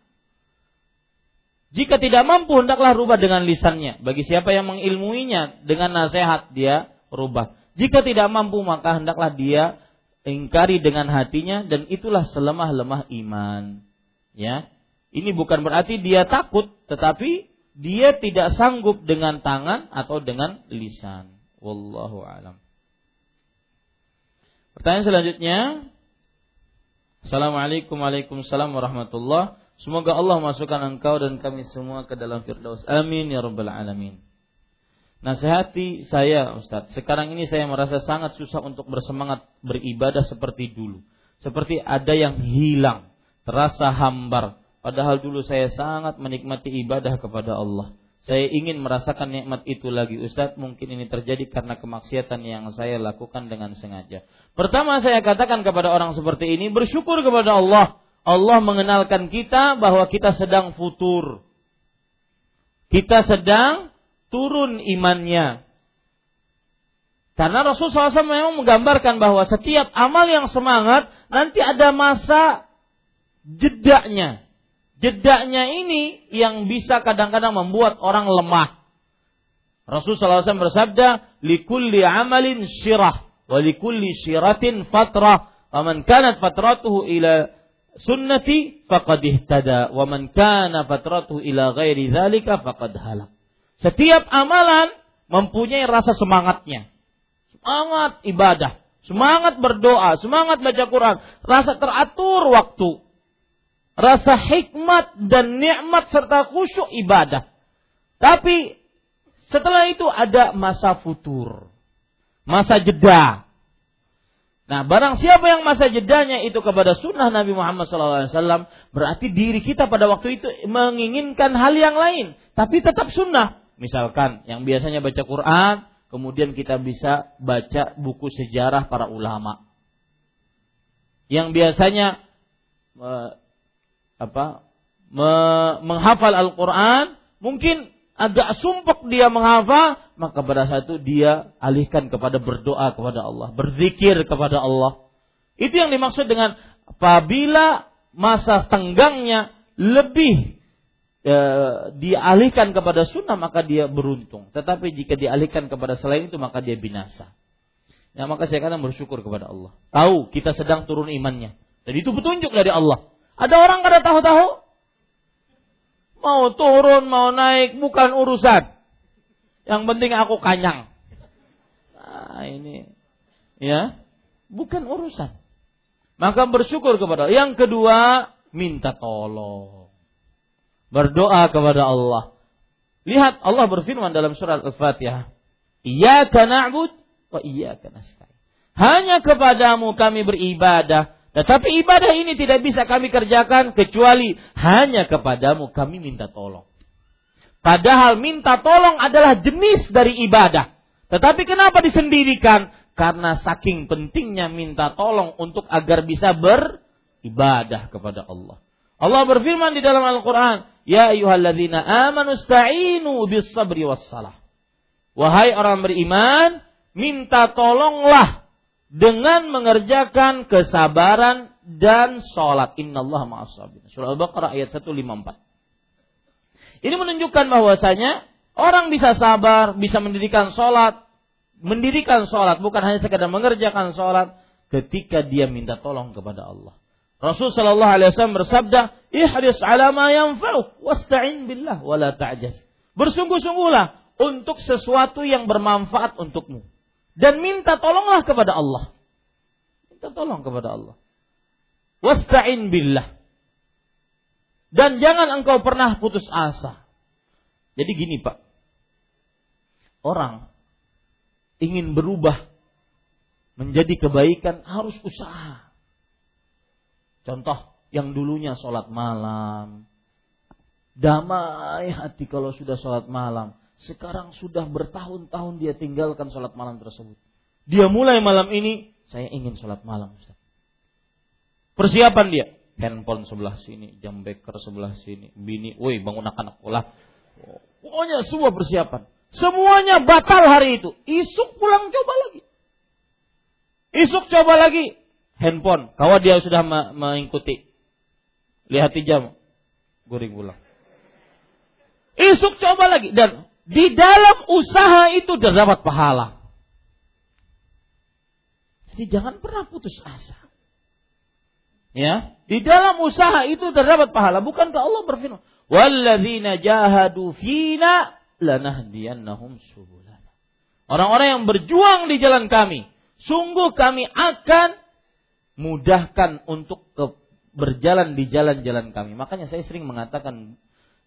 Jika tidak mampu hendaklah rubah dengan lisannya. Bagi siapa yang mengilmuinya dengan nasihat dia rubah. Jika tidak mampu maka hendaklah dia ingkari dengan hatinya dan itulah selemah-lemah iman. Ya. Ini bukan berarti dia takut tetapi dia tidak sanggup dengan tangan atau dengan lisan. Wallahu alam. Pertanyaan selanjutnya. Assalamualaikum Waalaikumsalam warahmatullah. Semoga Allah masukkan engkau dan kami semua ke dalam firdaus. Amin ya rabbal alamin. Nasihati saya Ustadz, sekarang ini saya merasa sangat susah untuk bersemangat beribadah seperti dulu. Seperti ada yang hilang, terasa hambar. Padahal dulu saya sangat menikmati ibadah kepada Allah. Saya ingin merasakan nikmat itu lagi Ustadz Mungkin ini terjadi karena kemaksiatan yang saya lakukan dengan sengaja Pertama saya katakan kepada orang seperti ini Bersyukur kepada Allah Allah mengenalkan kita bahwa kita sedang futur Kita sedang turun imannya. Karena Rasulullah SAW memang menggambarkan bahwa setiap amal yang semangat nanti ada masa jedaknya. Jedaknya ini yang bisa kadang-kadang membuat orang lemah. Rasulullah SAW bersabda, "Likulli amalin syirah, wa likulli syiratin fatrah, wa man kanat fatratuhu ila sunnati faqad ihtada, wa man kana fatratuhu ila ghairi dzalika faqad halak." Setiap amalan mempunyai rasa semangatnya. semangat ibadah, semangat berdoa, semangat baca Quran, rasa teratur waktu, rasa hikmat dan nikmat serta khusyuk ibadah. Tapi setelah itu ada masa futur, masa jeda. Nah, barang siapa yang masa jedanya itu kepada sunnah Nabi Muhammad SAW, berarti diri kita pada waktu itu menginginkan hal yang lain, tapi tetap sunnah. Misalkan yang biasanya baca Quran, kemudian kita bisa baca buku sejarah para ulama. Yang biasanya apa me, menghafal Al-Quran, mungkin agak sumpek dia menghafal, maka pada saat itu dia alihkan kepada berdoa kepada Allah, berzikir kepada Allah. Itu yang dimaksud dengan apabila masa tenggangnya lebih e, dialihkan kepada sunnah maka dia beruntung. Tetapi jika dialihkan kepada selain itu maka dia binasa. Ya maka saya kadang bersyukur kepada Allah. Tahu kita sedang turun imannya. Dan itu petunjuk dari Allah. Ada orang kada tahu-tahu. Mau turun, mau naik, bukan urusan. Yang penting aku kanyang. Nah, ini ya, bukan urusan. Maka bersyukur kepada Allah. Yang kedua, minta tolong. Berdoa kepada Allah. Lihat Allah berfirman dalam surat Al-Fatihah. Iyyaka na'bud wa iyyaka nasta'in. Hanya kepadamu kami beribadah tetapi ibadah ini tidak bisa kami kerjakan kecuali hanya kepadamu kami minta tolong. Padahal minta tolong adalah jenis dari ibadah. Tetapi kenapa disendirikan? Karena saking pentingnya minta tolong untuk agar bisa beribadah kepada Allah. Allah berfirman di dalam Al-Quran, Ya ayuhalladzina amanu sta'inu bis sabri was salah. Wahai orang beriman, minta tolonglah dengan mengerjakan kesabaran dan sholat. Innallaha ma'asabin. Surah Al-Baqarah ayat 154. Ini menunjukkan bahwasanya orang bisa sabar, bisa mendirikan sholat, mendirikan sholat bukan hanya sekedar mengerjakan sholat ketika dia minta tolong kepada Allah. Rasul Shallallahu Alaihi Wasallam bersabda, "Ihris ala ma yanfa'uk, wasta'in billah, wala ta'jaz." Bersungguh-sungguhlah untuk sesuatu yang bermanfaat untukmu dan minta tolonglah kepada Allah. Minta tolong kepada Allah. Wasta'in billah. Dan jangan engkau pernah putus asa. Jadi gini Pak. Orang ingin berubah menjadi kebaikan harus usaha. Contoh yang dulunya sholat malam. Damai hati kalau sudah sholat malam sekarang sudah bertahun-tahun dia tinggalkan sholat malam tersebut. Dia mulai malam ini, saya ingin sholat malam. Ustaz. Persiapan dia, handphone sebelah sini, jam beker sebelah sini, bini, woi bangun anak pola. Pokoknya semua persiapan. Semuanya batal hari itu. Isuk pulang coba lagi. Isuk coba lagi. Handphone. Kalau dia sudah mengikuti. Lihat jam. Guring pulang. Isuk coba lagi. Dan di dalam usaha itu terdapat pahala. Jadi jangan pernah putus asa. Ya, di dalam usaha itu terdapat pahala. Bukankah Allah berfirman, "Walladzina jahadu fina lanahdiyannahum subulana." Orang-orang yang berjuang di jalan kami, sungguh kami akan mudahkan untuk ke, berjalan di jalan-jalan kami. Makanya saya sering mengatakan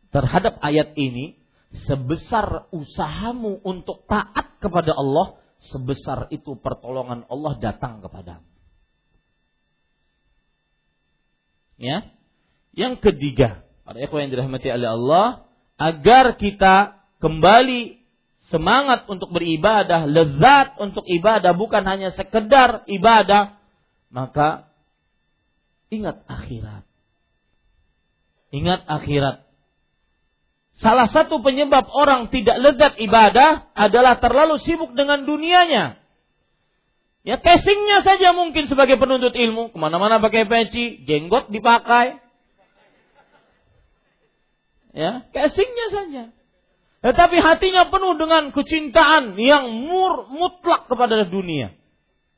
terhadap ayat ini, sebesar usahamu untuk taat kepada Allah, sebesar itu pertolongan Allah datang kepadamu. Ya. Yang ketiga, para ikhwan yang dirahmati oleh Allah, agar kita kembali semangat untuk beribadah, lezat untuk ibadah, bukan hanya sekedar ibadah, maka ingat akhirat. Ingat akhirat. Salah satu penyebab orang tidak lezat ibadah adalah terlalu sibuk dengan dunianya. Ya casingnya saja mungkin sebagai penuntut ilmu. Ke mana-mana pakai peci, jenggot dipakai. Ya, casingnya saja. Tetapi hatinya penuh dengan kecintaan yang mur, mutlak kepada dunia.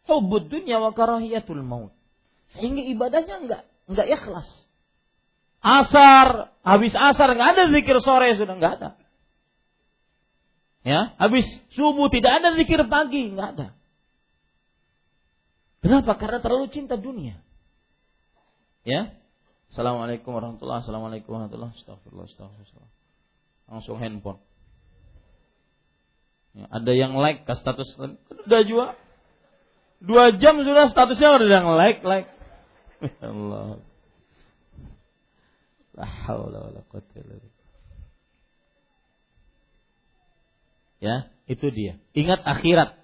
Hubud dunia wa karahiyatul maut. Sehingga ibadahnya enggak enggak ikhlas. Asar, habis asar nggak ada zikir sore sudah nggak ada. Ya, habis subuh tidak ada zikir pagi nggak ada. Kenapa? Karena terlalu cinta dunia. Ya. Assalamualaikum warahmatullahi Assalamualaikum warahmatullahi Astagfirullah, astagfirullah. Langsung handphone. Ya, ada yang like ke status udah juga dua jam sudah statusnya udah yang like like. Ya Allah. Ya, itu dia. Ingat akhirat.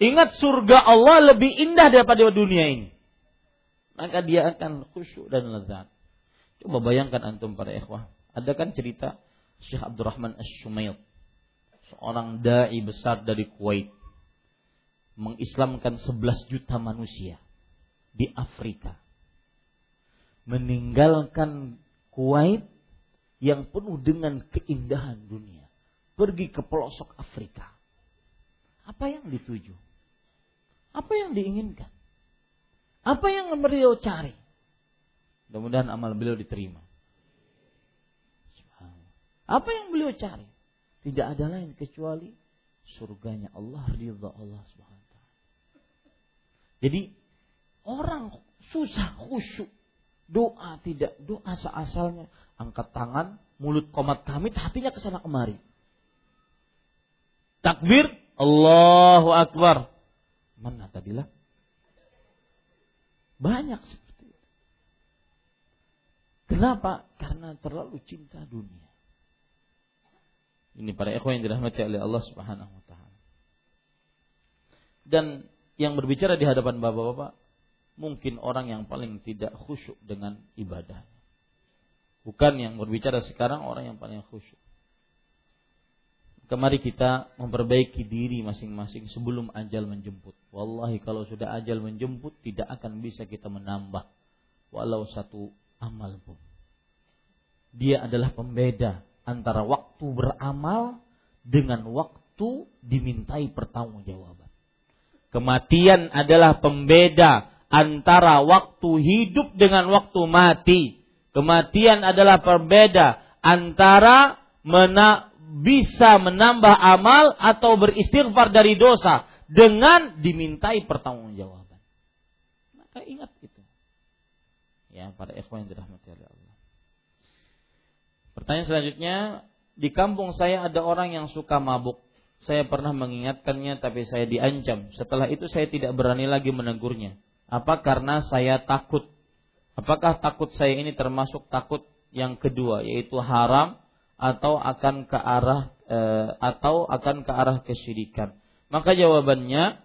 Ingat surga Allah lebih indah daripada dunia ini. Maka dia akan khusyuk dan lezat. Coba bayangkan antum para ikhwah. Ada kan cerita Syekh Abdurrahman As-Sumayt. Seorang da'i besar dari Kuwait. Mengislamkan 11 juta manusia di Afrika. Meninggalkan Kuwait yang penuh dengan keindahan dunia pergi ke pelosok Afrika. Apa yang dituju? Apa yang diinginkan? Apa yang beliau cari? Mudah-mudahan amal beliau diterima. Apa yang beliau cari? Tidak ada lain kecuali surganya Allah, ridha Allah Subhanahu Jadi orang susah khusyuk. Doa tidak, doa seasalnya angkat tangan, mulut komat kamit, hatinya ke sana kemari takbir, Allahu Akbar. Mana tadilah? Banyak seperti itu. Kenapa? Karena terlalu cinta dunia. Ini para ikhwan yang dirahmati oleh Allah Subhanahu wa taala. Dan yang berbicara di hadapan bapak-bapak mungkin orang yang paling tidak khusyuk dengan ibadah. Bukan yang berbicara sekarang orang yang paling khusyuk. Kemari kita memperbaiki diri masing-masing sebelum ajal menjemput. Wallahi kalau sudah ajal menjemput tidak akan bisa kita menambah walau satu amal pun. Dia adalah pembeda antara waktu beramal dengan waktu dimintai pertanggungjawaban. Kematian adalah pembeda antara waktu hidup dengan waktu mati. Kematian adalah pembeda antara mena bisa menambah amal atau beristighfar dari dosa dengan dimintai pertanggungjawaban. Maka ingat itu. Ya, para ikhwan yang dirahmati oleh Allah. Pertanyaan selanjutnya, di kampung saya ada orang yang suka mabuk. Saya pernah mengingatkannya tapi saya diancam. Setelah itu saya tidak berani lagi menegurnya. Apa karena saya takut? Apakah takut saya ini termasuk takut yang kedua yaitu haram atau akan ke arah e, atau akan ke arah kesyirikan? Maka jawabannya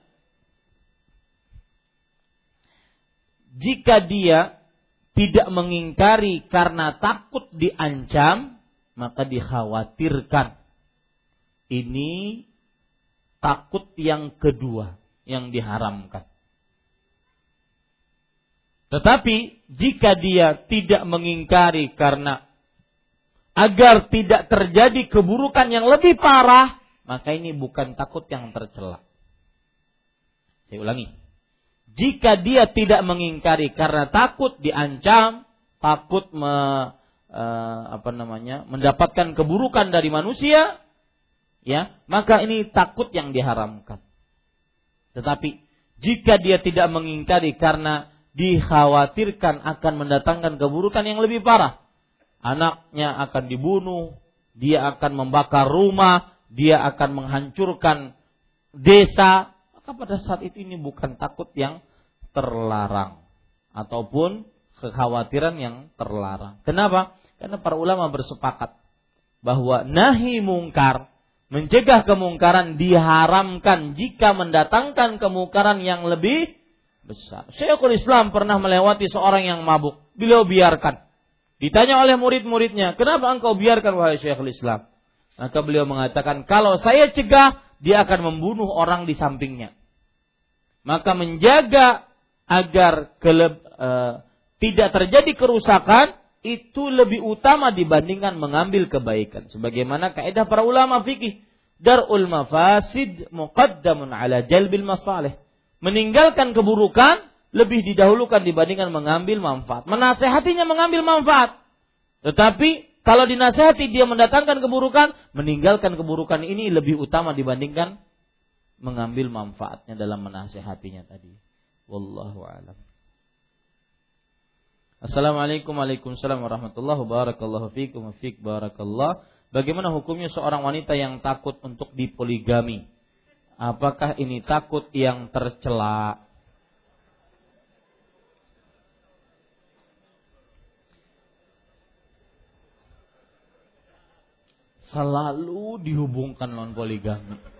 jika dia tidak mengingkari karena takut diancam, maka dikhawatirkan. Ini takut yang kedua yang diharamkan. Tetapi jika dia tidak mengingkari karena agar tidak terjadi keburukan yang lebih parah, maka ini bukan takut yang tercela. Saya ulangi. Jika dia tidak mengingkari karena takut diancam, takut me, e, apa namanya, mendapatkan keburukan dari manusia, ya, maka ini takut yang diharamkan. Tetapi jika dia tidak mengingkari karena dikhawatirkan akan mendatangkan keburukan yang lebih parah, anaknya akan dibunuh, dia akan membakar rumah, dia akan menghancurkan desa, maka pada saat itu ini bukan takut yang terlarang ataupun kekhawatiran yang terlarang. Kenapa? Karena para ulama bersepakat bahwa nahi mungkar mencegah kemungkaran diharamkan jika mendatangkan kemungkaran yang lebih besar. Syekhul Islam pernah melewati seorang yang mabuk. Beliau biarkan. Ditanya oleh murid-muridnya, kenapa engkau biarkan wahai Syekhul Islam? Maka beliau mengatakan, kalau saya cegah, dia akan membunuh orang di sampingnya. Maka menjaga agar keleb, e, tidak terjadi kerusakan, itu lebih utama dibandingkan mengambil kebaikan. Sebagaimana kaidah para ulama fikih. Dar'ul mafasid muqaddamun ala jalbil masalih. Meninggalkan keburukan lebih didahulukan dibandingkan mengambil manfaat. Menasehatinya mengambil manfaat. Tetapi kalau dinasehati dia mendatangkan keburukan, meninggalkan keburukan ini lebih utama dibandingkan mengambil manfaatnya dalam menasehatinya tadi. Wallahu a'lam. Assalamualaikum Waalaikumsalam warahmatullahi wabarakatuh. Fikum fik barakallah. Bagaimana hukumnya seorang wanita yang takut untuk dipoligami? Apakah ini takut yang tercela? Selalu dihubungkan non poligami.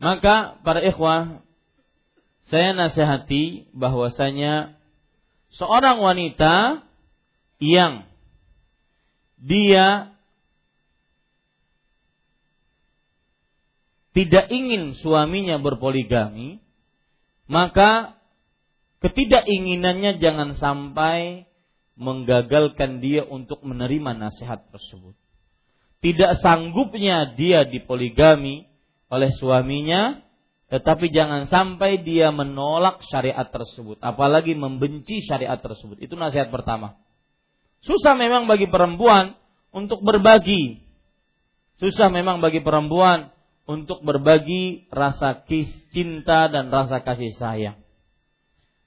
Maka para ikhwah saya nasihati bahwasanya seorang wanita yang dia tidak ingin suaminya berpoligami, maka ketidakinginannya jangan sampai menggagalkan dia untuk menerima nasihat tersebut. Tidak sanggupnya dia dipoligami, oleh suaminya, tetapi jangan sampai dia menolak syariat tersebut, apalagi membenci syariat tersebut. Itu nasihat pertama. Susah memang bagi perempuan untuk berbagi. Susah memang bagi perempuan untuk berbagi rasa kis cinta dan rasa kasih sayang.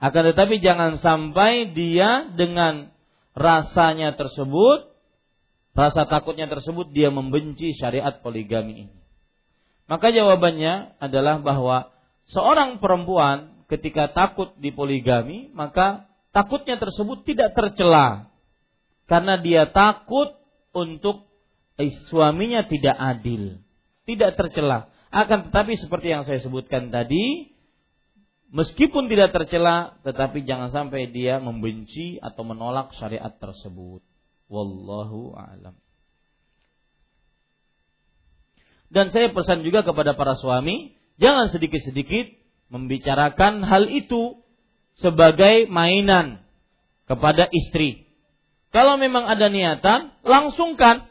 Akan tetapi jangan sampai dia dengan rasanya tersebut, rasa takutnya tersebut dia membenci syariat poligami ini. Maka jawabannya adalah bahwa seorang perempuan ketika takut dipoligami, maka takutnya tersebut tidak tercela. Karena dia takut untuk suaminya tidak adil, tidak tercela. Akan tetapi seperti yang saya sebutkan tadi, meskipun tidak tercela, tetapi jangan sampai dia membenci atau menolak syariat tersebut. Wallahu a'lam. Dan saya pesan juga kepada para suami, jangan sedikit-sedikit membicarakan hal itu sebagai mainan kepada istri. Kalau memang ada niatan, langsungkan.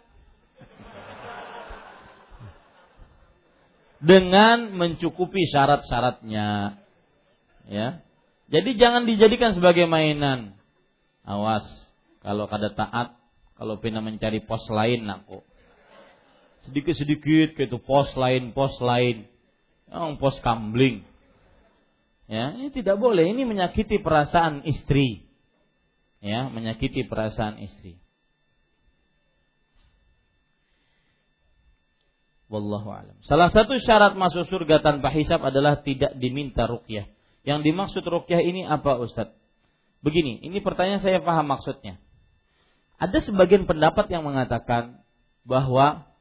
Dengan mencukupi syarat-syaratnya. Ya. Jadi jangan dijadikan sebagai mainan. Awas, kalau kada taat, kalau pina mencari pos lain aku sedikit-sedikit gitu pos lain pos lain yang pos kambling ya ini tidak boleh ini menyakiti perasaan istri ya menyakiti perasaan istri Wallahu alam. Salah satu syarat masuk surga tanpa hisap adalah tidak diminta rukyah. Yang dimaksud rukyah ini apa Ustaz? Begini, ini pertanyaan saya paham maksudnya. Ada sebagian pendapat yang mengatakan bahwa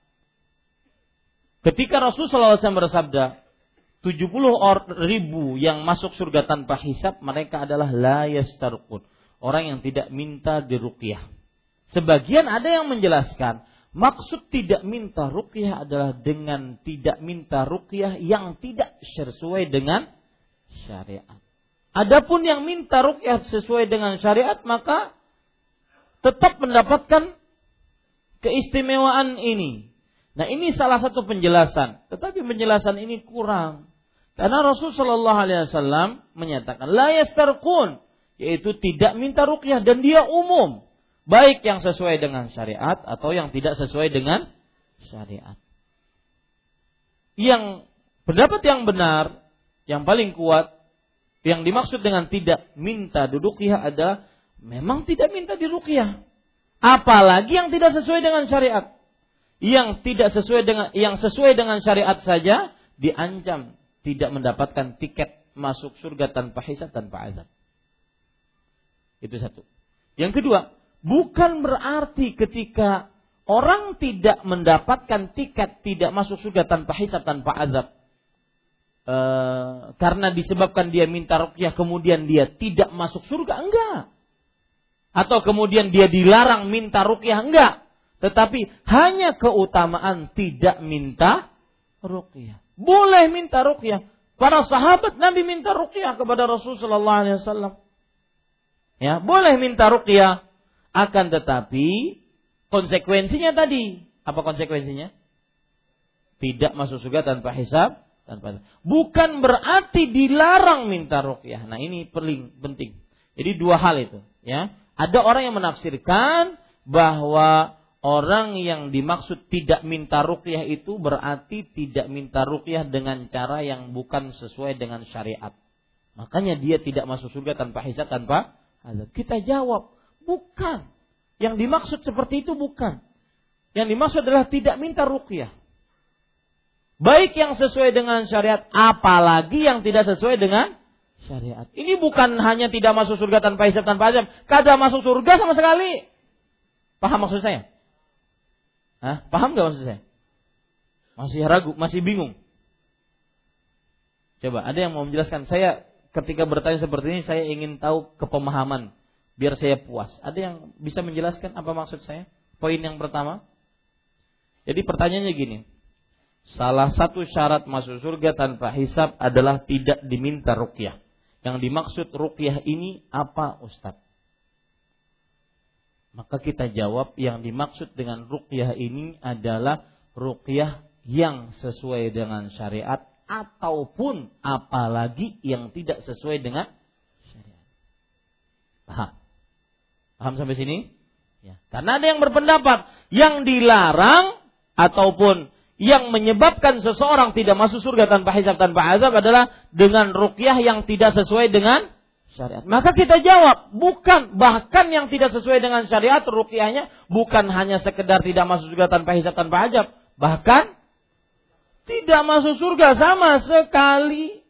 Ketika Rasulullah SAW bersabda, 70 ribu yang masuk surga tanpa hisap, mereka adalah la yastarqun. Orang yang tidak minta diruqyah. Sebagian ada yang menjelaskan, maksud tidak minta ruqyah adalah dengan tidak minta ruqyah yang tidak sesuai dengan syariat. Adapun yang minta ruqyah sesuai dengan syariat, maka tetap mendapatkan keistimewaan ini. Nah ini salah satu penjelasan, tetapi penjelasan ini kurang. Karena Rasul Shallallahu Alaihi Wasallam menyatakan la yastarqun, yaitu tidak minta rukyah dan dia umum, baik yang sesuai dengan syariat atau yang tidak sesuai dengan syariat. Yang pendapat yang benar, yang paling kuat, yang dimaksud dengan tidak minta dudukiah adalah memang tidak minta dirukyah. Apalagi yang tidak sesuai dengan syariat yang tidak sesuai dengan yang sesuai dengan syariat saja diancam tidak mendapatkan tiket masuk surga tanpa hisab tanpa azab. Itu satu. Yang kedua, bukan berarti ketika orang tidak mendapatkan tiket tidak masuk surga tanpa hisab tanpa azab. E, karena disebabkan dia minta rukyah kemudian dia tidak masuk surga enggak atau kemudian dia dilarang minta rukyah enggak tetapi hanya keutamaan tidak minta ruqyah. Boleh minta ruqyah. Para sahabat Nabi minta ruqyah kepada Rasulullah wasallam. Ya, boleh minta ruqyah. Akan tetapi konsekuensinya tadi, apa konsekuensinya? Tidak masuk surga tanpa hisab, tanpa bukan berarti dilarang minta ruqyah. Nah, ini paling penting. Jadi dua hal itu, ya. Ada orang yang menafsirkan bahwa orang yang dimaksud tidak minta ruqyah itu berarti tidak minta ruqyah dengan cara yang bukan sesuai dengan syariat. Makanya dia tidak masuk surga tanpa hisab tanpa. Kita jawab, bukan. Yang dimaksud seperti itu bukan. Yang dimaksud adalah tidak minta ruqyah. Baik yang sesuai dengan syariat, apalagi yang tidak sesuai dengan syariat. Ini bukan hanya tidak masuk surga tanpa hisab tanpa azab, kada masuk surga sama sekali. Paham maksud saya? Hah? Paham gak maksud saya? Masih ragu, masih bingung. Coba, ada yang mau menjelaskan? Saya ketika bertanya seperti ini, saya ingin tahu kepemahaman biar saya puas. Ada yang bisa menjelaskan apa maksud saya? Poin yang pertama. Jadi pertanyaannya gini. Salah satu syarat masuk surga tanpa hisap adalah tidak diminta rukyah. Yang dimaksud rukyah ini apa Ustadz? Maka kita jawab yang dimaksud dengan rukyah ini adalah rukyah yang sesuai dengan syariat ataupun apalagi yang tidak sesuai dengan syariat. Paham? Paham sampai sini? Ya. Karena ada yang berpendapat yang dilarang ataupun yang menyebabkan seseorang tidak masuk surga tanpa hisab tanpa azab adalah dengan rukyah yang tidak sesuai dengan syariat. Maka kita jawab, bukan bahkan yang tidak sesuai dengan syariat rukyahnya bukan hanya sekedar tidak masuk surga tanpa hisab tanpa azab, bahkan tidak masuk surga sama sekali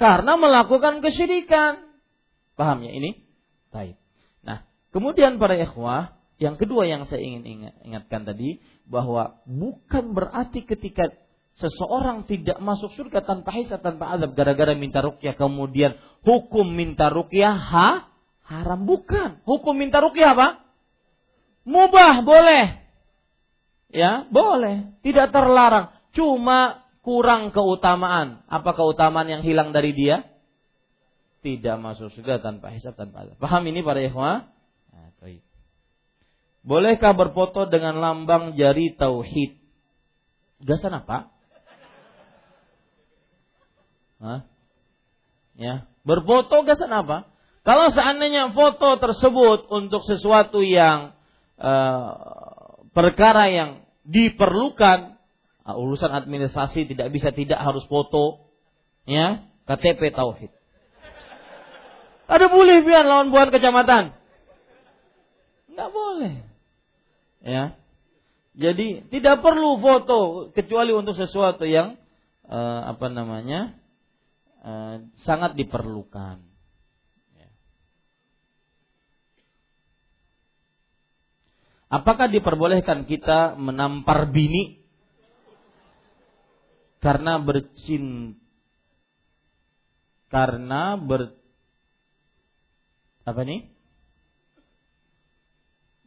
karena melakukan kesyirikan. Paham ya ini? Baik. Kemudian para ikhwah, yang kedua yang saya ingin ingat, ingatkan tadi bahwa bukan berarti ketika seseorang tidak masuk surga tanpa hisab tanpa azab gara-gara minta rukyah kemudian hukum minta rukyah ha haram bukan. Hukum minta rukyah apa? Mubah boleh. Ya, boleh. Tidak terlarang. Cuma kurang keutamaan. Apa keutamaan yang hilang dari dia? Tidak masuk surga tanpa hisab tanpa azab. Paham ini para ikhwah? Baik. Bolehkah berfoto dengan lambang jari tauhid? Gasan apa? Hah? Ya, berfoto gasan apa? Kalau seandainya foto tersebut untuk sesuatu yang uh, perkara yang diperlukan, uh, urusan administrasi tidak bisa tidak harus foto, ya KTP tauhid. Ada boleh biar lawan buan kecamatan. Nggak boleh. Ya. Jadi tidak perlu foto kecuali untuk sesuatu yang uh, apa namanya uh, sangat diperlukan. Ya. Apakah diperbolehkan kita menampar bini karena bercin karena ber apa nih?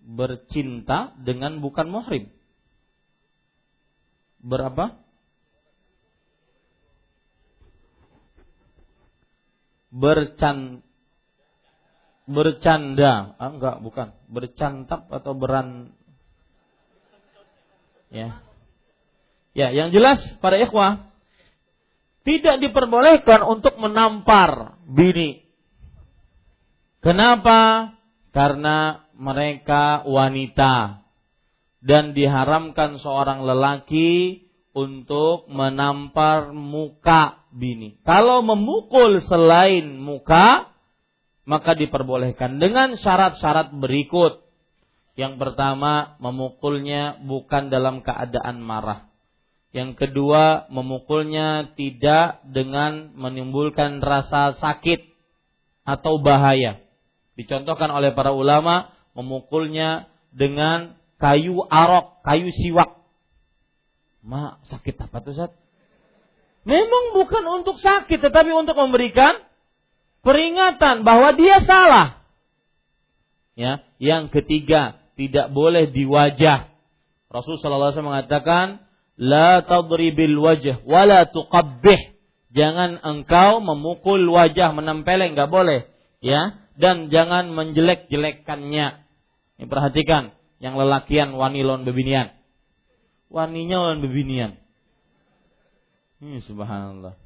Bercinta dengan bukan muhrim. Berapa? Bercan bercanda, ah, enggak, bukan. Bercantap atau beran Ya. Ya, yang jelas para ikhwah tidak diperbolehkan untuk menampar bini. Kenapa? Karena mereka wanita dan diharamkan seorang lelaki untuk menampar muka bini. Kalau memukul selain muka, maka diperbolehkan dengan syarat-syarat berikut. Yang pertama, memukulnya bukan dalam keadaan marah. Yang kedua, memukulnya tidak dengan menimbulkan rasa sakit atau bahaya. Dicontohkan oleh para ulama memukulnya dengan kayu arok, kayu siwak. Mak, sakit apa tuh, Zat? Memang bukan untuk sakit, tetapi untuk memberikan peringatan bahwa dia salah. Ya, yang ketiga, tidak boleh di wajah. Rasulullah SAW mengatakan, La tadribil wajah, wala tuqabbih. Jangan engkau memukul wajah, menempeleng, nggak boleh. Ya, dan jangan menjelek-jelekkannya. Ini perhatikan, yang lelakian wani lawan bebinian. Waninya lawan bebinian. Ini subhanallah.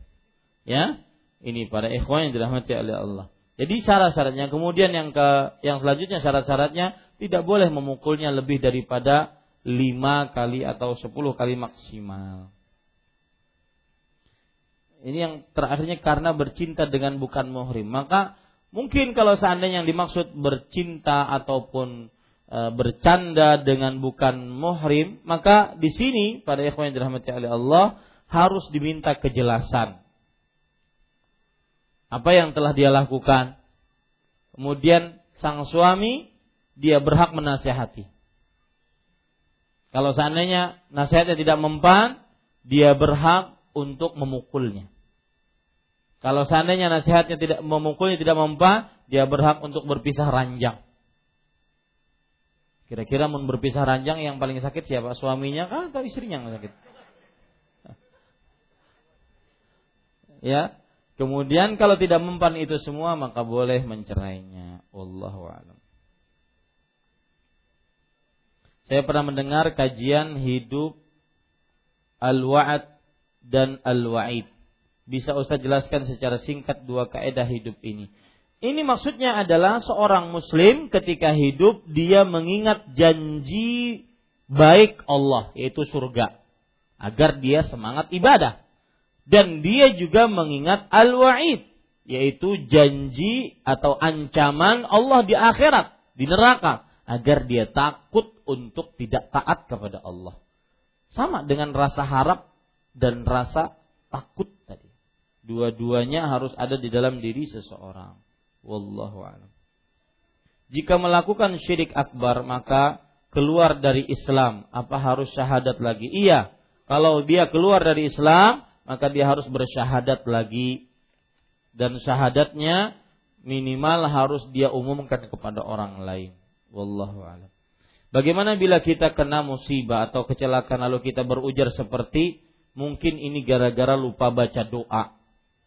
Ya, ini para ikhwan yang dirahmati oleh Allah. Jadi syarat-syaratnya kemudian yang ke yang selanjutnya syarat-syaratnya tidak boleh memukulnya lebih daripada lima kali atau sepuluh kali maksimal. Ini yang terakhirnya karena bercinta dengan bukan muhrim. Maka mungkin kalau seandainya yang dimaksud bercinta ataupun bercanda dengan bukan muhrim, maka di sini pada ikhwan yang dirahmati oleh Allah harus diminta kejelasan. Apa yang telah dia lakukan? Kemudian sang suami dia berhak menasihati. Kalau seandainya nasihatnya tidak mempan, dia berhak untuk memukulnya. Kalau seandainya nasihatnya tidak memukulnya tidak mempan, dia berhak untuk berpisah ranjang. Kira-kira mau berpisah ranjang yang paling sakit siapa? Suaminya kan atau istrinya yang sakit? Ya. Kemudian kalau tidak mempan itu semua maka boleh mencerainya. Wallahu a'lam. Saya pernah mendengar kajian hidup al-wa'ad dan al-wa'id. Bisa Ustaz jelaskan secara singkat dua kaidah hidup ini. Ini maksudnya adalah seorang muslim ketika hidup dia mengingat janji baik Allah yaitu surga agar dia semangat ibadah. Dan dia juga mengingat al-wa'id yaitu janji atau ancaman Allah di akhirat, di neraka agar dia takut untuk tidak taat kepada Allah. Sama dengan rasa harap dan rasa takut tadi. Dua-duanya harus ada di dalam diri seseorang. Wallahu a'lam. Jika melakukan syirik akbar maka keluar dari Islam. Apa harus syahadat lagi? Iya. Kalau dia keluar dari Islam, maka dia harus bersyahadat lagi. Dan syahadatnya minimal harus dia umumkan kepada orang lain. Wallahu a'lam. Bagaimana bila kita kena musibah atau kecelakaan lalu kita berujar seperti mungkin ini gara-gara lupa baca doa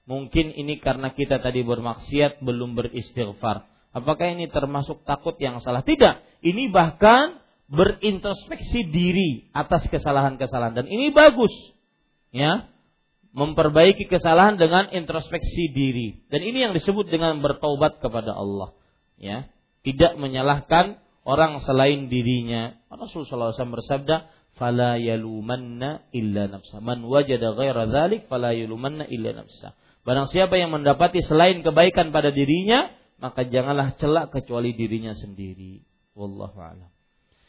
Mungkin ini karena kita tadi bermaksiat belum beristighfar. Apakah ini termasuk takut yang salah? Tidak. Ini bahkan berintrospeksi diri atas kesalahan-kesalahan dan ini bagus. Ya. Memperbaiki kesalahan dengan introspeksi diri. Dan ini yang disebut dengan bertaubat kepada Allah. Ya. Tidak menyalahkan orang selain dirinya. Rasulullah SAW bersabda, "Fala yalumanna illa nafsa. Man wajada ghaira dzalik fala yalumanna illa nafsa." Barang siapa yang mendapati selain kebaikan pada dirinya, maka janganlah celak kecuali dirinya sendiri. Wallahu a'lam.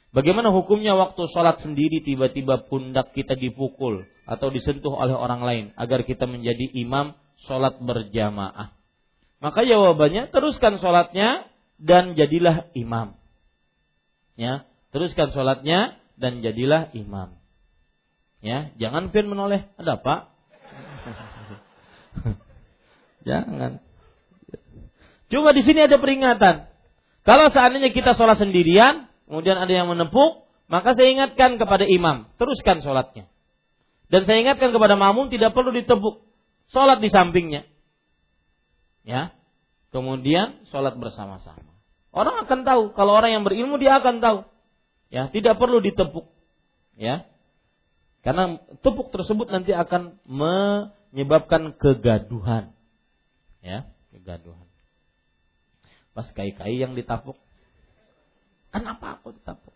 Bagaimana hukumnya waktu sholat sendiri tiba-tiba pundak kita dipukul atau disentuh oleh orang lain agar kita menjadi imam sholat berjamaah? Maka jawabannya teruskan sholatnya dan jadilah imam. Ya, teruskan sholatnya dan jadilah imam. Ya, jangan pian menoleh. Ada apa? Jangan. Cuma di sini ada peringatan. Kalau seandainya kita sholat sendirian, kemudian ada yang menepuk, maka saya ingatkan kepada imam, teruskan sholatnya. Dan saya ingatkan kepada makmum tidak perlu ditepuk, sholat di sampingnya. Ya, kemudian sholat bersama-sama. Orang akan tahu, kalau orang yang berilmu dia akan tahu. Ya, tidak perlu ditepuk. Ya, karena tepuk tersebut nanti akan menyebabkan kegaduhan ya kegaduhan pas kai-kai yang ditapuk kenapa aku ditapuk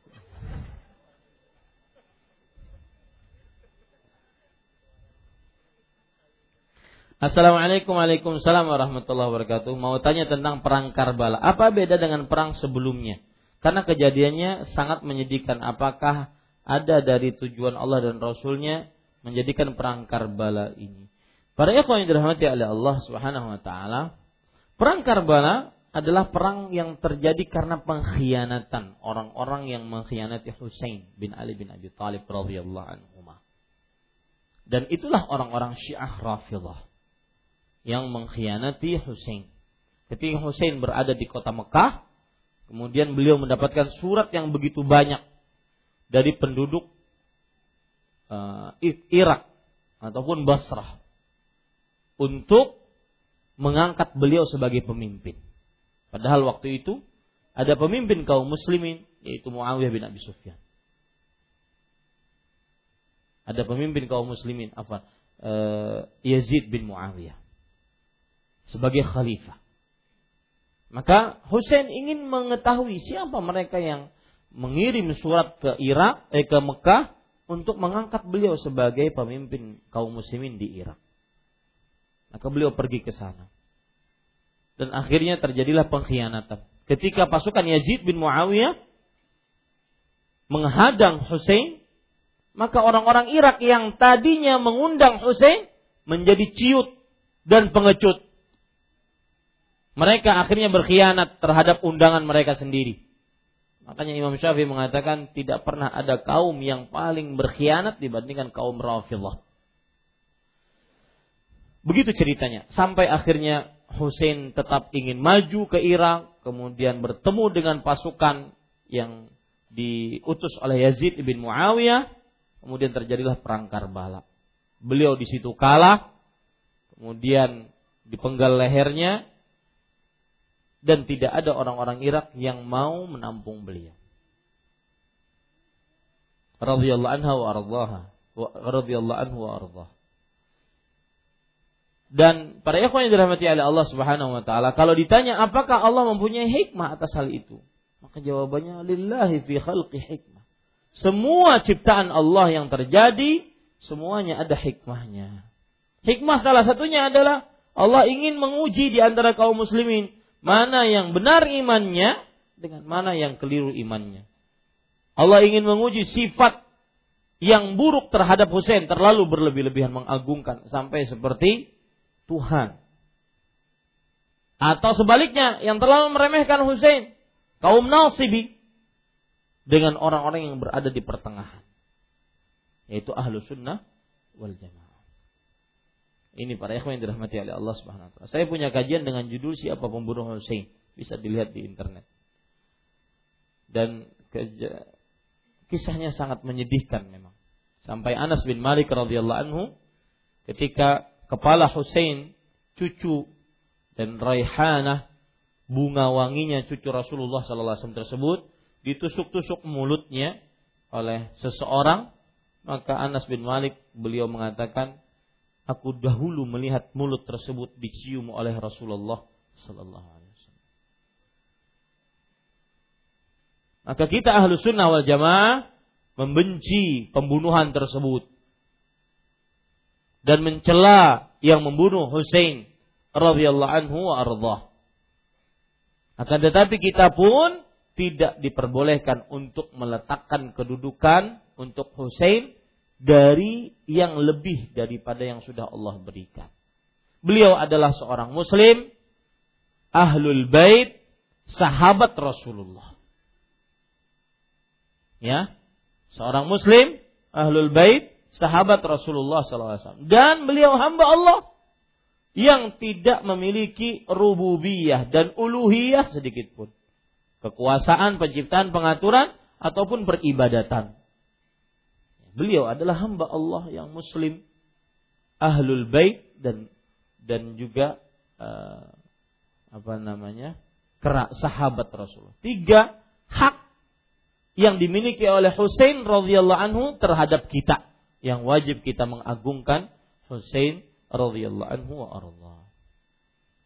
Assalamualaikum Waalaikumsalam warahmatullahi wabarakatuh. Mau tanya tentang perang Karbala. Apa beda dengan perang sebelumnya? Karena kejadiannya sangat menyedihkan. Apakah ada dari tujuan Allah dan Rasulnya menjadikan perang Karbala ini? Para ikhwan yang dirahmati oleh Allah Subhanahu wa taala, perang Karbala adalah perang yang terjadi karena pengkhianatan orang-orang yang mengkhianati Husain bin Ali bin Abi Thalib radhiyallahu anhu. Dan itulah orang-orang Syiah Rafidhah yang mengkhianati Husain. Ketika Husain berada di kota Mekah, kemudian beliau mendapatkan surat yang begitu banyak dari penduduk uh, Irak ataupun Basrah untuk mengangkat beliau sebagai pemimpin. Padahal waktu itu ada pemimpin kaum muslimin yaitu Muawiyah bin Abi Sufyan. Ada pemimpin kaum muslimin apa? Uh, Yazid bin Muawiyah sebagai khalifah. Maka Hussein ingin mengetahui siapa mereka yang mengirim surat ke Irak, eh ke Mekah untuk mengangkat beliau sebagai pemimpin kaum muslimin di Irak. Maka beliau pergi ke sana. Dan akhirnya terjadilah pengkhianatan. Ketika pasukan Yazid bin Muawiyah menghadang Hussein, maka orang-orang Irak yang tadinya mengundang Hussein menjadi ciut dan pengecut. Mereka akhirnya berkhianat terhadap undangan mereka sendiri. Makanya Imam Syafi'i mengatakan tidak pernah ada kaum yang paling berkhianat dibandingkan kaum Rafidhah. Begitu ceritanya. Sampai akhirnya Hussein tetap ingin maju ke Irak, kemudian bertemu dengan pasukan yang diutus oleh Yazid bin Muawiyah, kemudian terjadilah perang Karbala. Beliau di situ kalah, kemudian dipenggal lehernya, dan tidak ada orang-orang Irak yang mau menampung beliau. Radhiyallahu anha wa ardhaha. Radhiyallahu anhu wa ardhaha. Dan para ikhwan yang dirahmati oleh Allah Subhanahu wa taala, kalau ditanya apakah Allah mempunyai hikmah atas hal itu? Maka jawabannya lillahi fi khalqi hikmah. Semua ciptaan Allah yang terjadi semuanya ada hikmahnya. Hikmah salah satunya adalah Allah ingin menguji di antara kaum muslimin mana yang benar imannya dengan mana yang keliru imannya. Allah ingin menguji sifat yang buruk terhadap Hussein terlalu berlebih-lebihan mengagungkan sampai seperti Tuhan. Atau sebaliknya yang terlalu meremehkan Hussein, kaum Nasibi dengan orang-orang yang berada di pertengahan. Yaitu ahlu sunnah wal jamaah. Ini para ikhwan yang dirahmati oleh Allah Subhanahu wa taala. Saya punya kajian dengan judul Siapa Pembunuh Hussein. Bisa dilihat di internet. Dan kisahnya sangat menyedihkan memang. Sampai Anas bin Malik radhiyallahu anhu ketika kepala Hussein, cucu dan Raihanah, bunga wanginya cucu Rasulullah sallallahu alaihi wasallam tersebut ditusuk-tusuk mulutnya oleh seseorang, maka Anas bin Malik beliau mengatakan, aku dahulu melihat mulut tersebut dicium oleh Rasulullah sallallahu alaihi wasallam. Maka kita ahlu sunnah wal jamaah membenci pembunuhan tersebut dan mencela yang membunuh Hussein radhiyallahu anhu wa ardhah. Akan tetapi kita pun tidak diperbolehkan untuk meletakkan kedudukan untuk Hussein dari yang lebih daripada yang sudah Allah berikan. Beliau adalah seorang muslim, ahlul bait, sahabat Rasulullah. Ya, seorang muslim, ahlul bait, sahabat Rasulullah SAW. Dan beliau hamba Allah yang tidak memiliki rububiyah dan uluhiyah sedikit pun. Kekuasaan, penciptaan, pengaturan, ataupun peribadatan. Beliau adalah hamba Allah yang muslim, ahlul bait dan dan juga uh, apa namanya? kerak sahabat Rasulullah. Tiga hak yang dimiliki oleh Hussein radhiyallahu anhu terhadap kita yang wajib kita mengagungkan Hussein radhiyallahu anhu wa arda.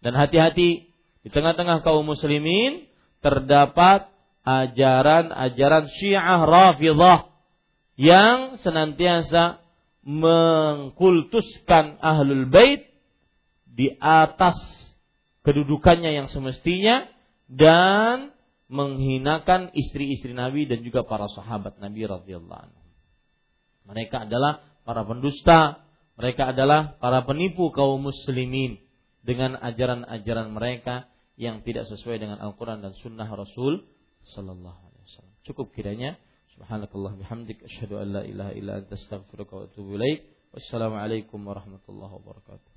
Dan hati-hati di tengah-tengah kaum muslimin terdapat ajaran-ajaran Syiah Rafidhah yang senantiasa mengkultuskan ahlul bait di atas kedudukannya yang semestinya dan menghinakan istri-istri Nabi dan juga para sahabat Nabi radhiyallahu anhu. Mereka adalah para pendusta, mereka adalah para penipu kaum muslimin dengan ajaran-ajaran mereka yang tidak sesuai dengan Al-Quran dan Sunnah Rasul Sallallahu Alaihi Wasallam. Cukup kiranya. Subhanakallah bihamdik. Asyhadu an la ilaha illa anta astaghfiruka wa atubu ilaik. Wassalamualaikum warahmatullahi wabarakatuh.